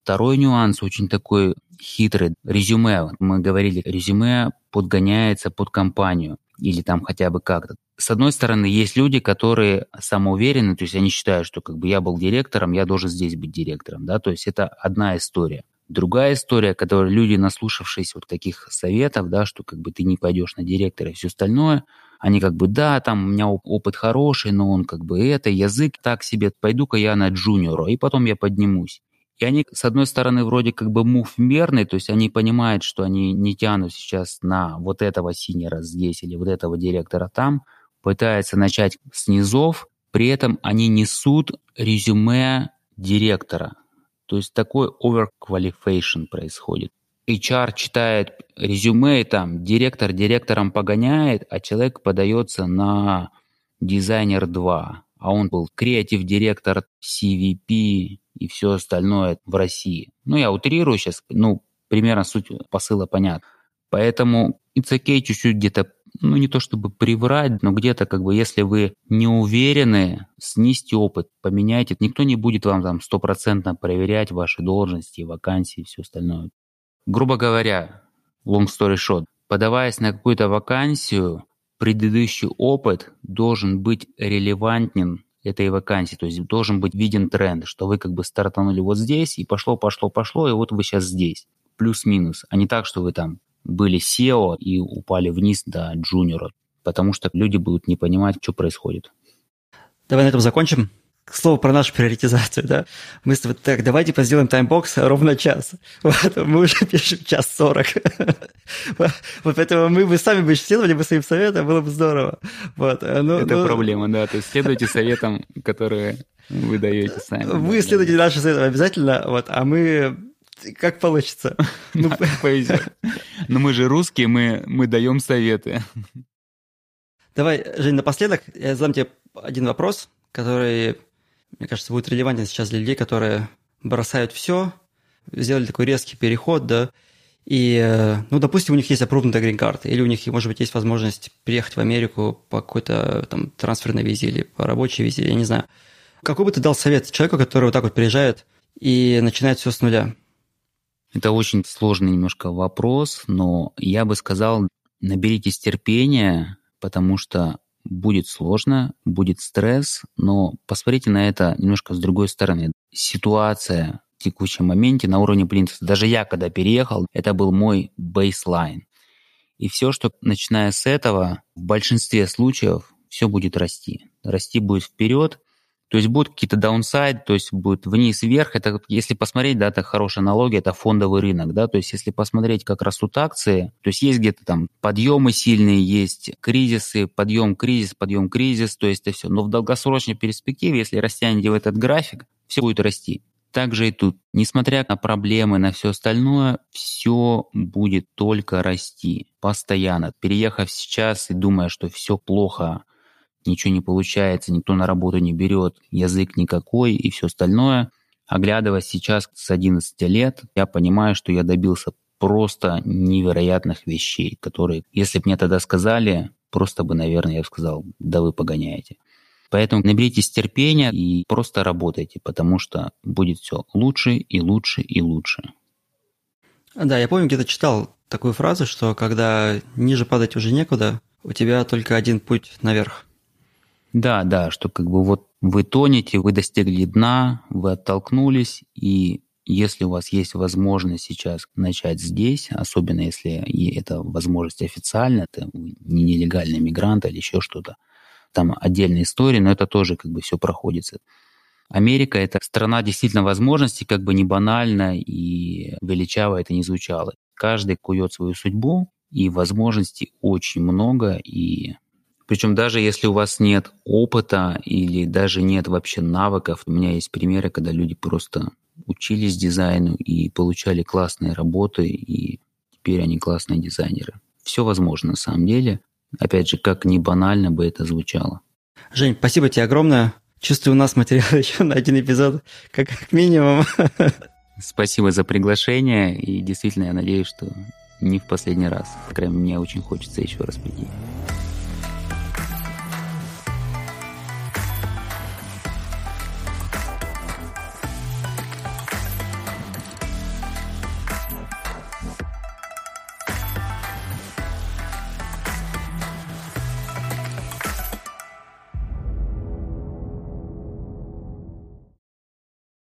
Второй нюанс очень такой хитрый. Резюме. Мы говорили, резюме подгоняется под компанию или там хотя бы как-то. С одной стороны, есть люди, которые самоуверены, то есть они считают, что как бы я был директором, я должен здесь быть директором, да, то есть это одна история. Другая история, которую люди, наслушавшись вот таких советов, да, что как бы ты не пойдешь на директора и все остальное, они как бы, да, там у меня опыт хороший, но он как бы это, язык так себе, пойду-ка я на джуниора, и потом я поднимусь. И они, с одной стороны, вроде как бы мув то есть они понимают, что они не тянут сейчас на вот этого синера здесь или вот этого директора там, пытаются начать с низов, при этом они несут резюме директора, то есть такой overqualification происходит. HR читает резюме, там директор директором погоняет, а человек подается на дизайнер 2, а он был креатив-директор CVP и все остальное в России. Ну, я утрирую сейчас, ну, примерно суть посыла понятна. Поэтому okay чуть-чуть где-то ну, не то чтобы приврать, но где-то как бы, если вы не уверены, снизьте опыт, поменяйте. Никто не будет вам там стопроцентно проверять ваши должности, вакансии и все остальное. Грубо говоря, long story short, подаваясь на какую-то вакансию, предыдущий опыт должен быть релевантен этой вакансии, то есть должен быть виден тренд, что вы как бы стартанули вот здесь, и пошло, пошло, пошло, и вот вы сейчас здесь. Плюс-минус, а не так, что вы там были SEO и упали вниз до джуниора, потому что люди будут не понимать, что происходит. Давай на этом закончим. к слову про нашу приоритизацию, да, мы с тобой, так, давайте типа, сделаем таймбокс ровно час. Вот, мы уже пишем час сорок. Вот поэтому мы бы сами бы следовали бы своим советам, было бы здорово. Вот, ну, Это ну, проблема, да, то есть следуйте советам, которые вы даете сами. Вы следуйте нашим советам обязательно, вот, а мы как получится. Ну, повезет. Но мы же русские, мы, мы даем советы. Давай, Жень, напоследок я задам тебе один вопрос, который мне кажется, будет релевантен сейчас для людей, которые бросают все, сделали такой резкий переход, да, и, э, ну, допустим, у них есть опрувнутая грин-карта, или у них, может быть, есть возможность приехать в Америку по какой-то там трансферной визе или по рабочей визе, я не знаю. Какой бы ты дал совет человеку, который вот так вот приезжает и начинает все с нуля? Это очень сложный немножко вопрос, но я бы сказал, наберитесь терпения, потому что будет сложно, будет стресс, но посмотрите на это немножко с другой стороны. Ситуация в текущем моменте на уровне принципа. Даже я, когда переехал, это был мой бейслайн. И все, что начиная с этого, в большинстве случаев все будет расти. Расти будет вперед, то есть будут какие-то даунсайд, то есть будет вниз-вверх. Это, если посмотреть, да, это хорошая аналогия, это фондовый рынок, да, то есть если посмотреть, как растут акции, то есть есть где-то там подъемы сильные, есть кризисы, подъем, кризис, подъем, кризис, то есть это все. Но в долгосрочной перспективе, если растянете в этот график, все будет расти. Также и тут, несмотря на проблемы, на все остальное, все будет только расти постоянно. Переехав сейчас и думая, что все плохо, ничего не получается, никто на работу не берет, язык никакой и все остальное. Оглядываясь сейчас с 11 лет, я понимаю, что я добился просто невероятных вещей, которые, если бы мне тогда сказали, просто бы, наверное, я бы сказал, да вы погоняете. Поэтому наберитесь терпения и просто работайте, потому что будет все лучше и лучше и лучше. Да, я помню, где-то читал такую фразу, что когда ниже падать уже некуда, у тебя только один путь наверх. Да, да, что как бы вот вы тонете, вы достигли дна, вы оттолкнулись, и если у вас есть возможность сейчас начать здесь, особенно если это возможность официальная, это не нелегальный мигрант или еще что-то, там отдельная история, но это тоже как бы все проходится. Америка – это страна действительно возможностей, как бы не банально и величаво это не звучало. Каждый кует свою судьбу, и возможностей очень много, и причем даже если у вас нет опыта или даже нет вообще навыков, у меня есть примеры, когда люди просто учились дизайну и получали классные работы, и теперь они классные дизайнеры. Все возможно на самом деле. Опять же, как не банально бы это звучало. Жень, спасибо тебе огромное. Чувствую, у нас материал еще на один эпизод, как, как минимум. Спасибо за приглашение, и действительно я надеюсь, что не в последний раз. По крайней мере, мне очень хочется еще раз прийти.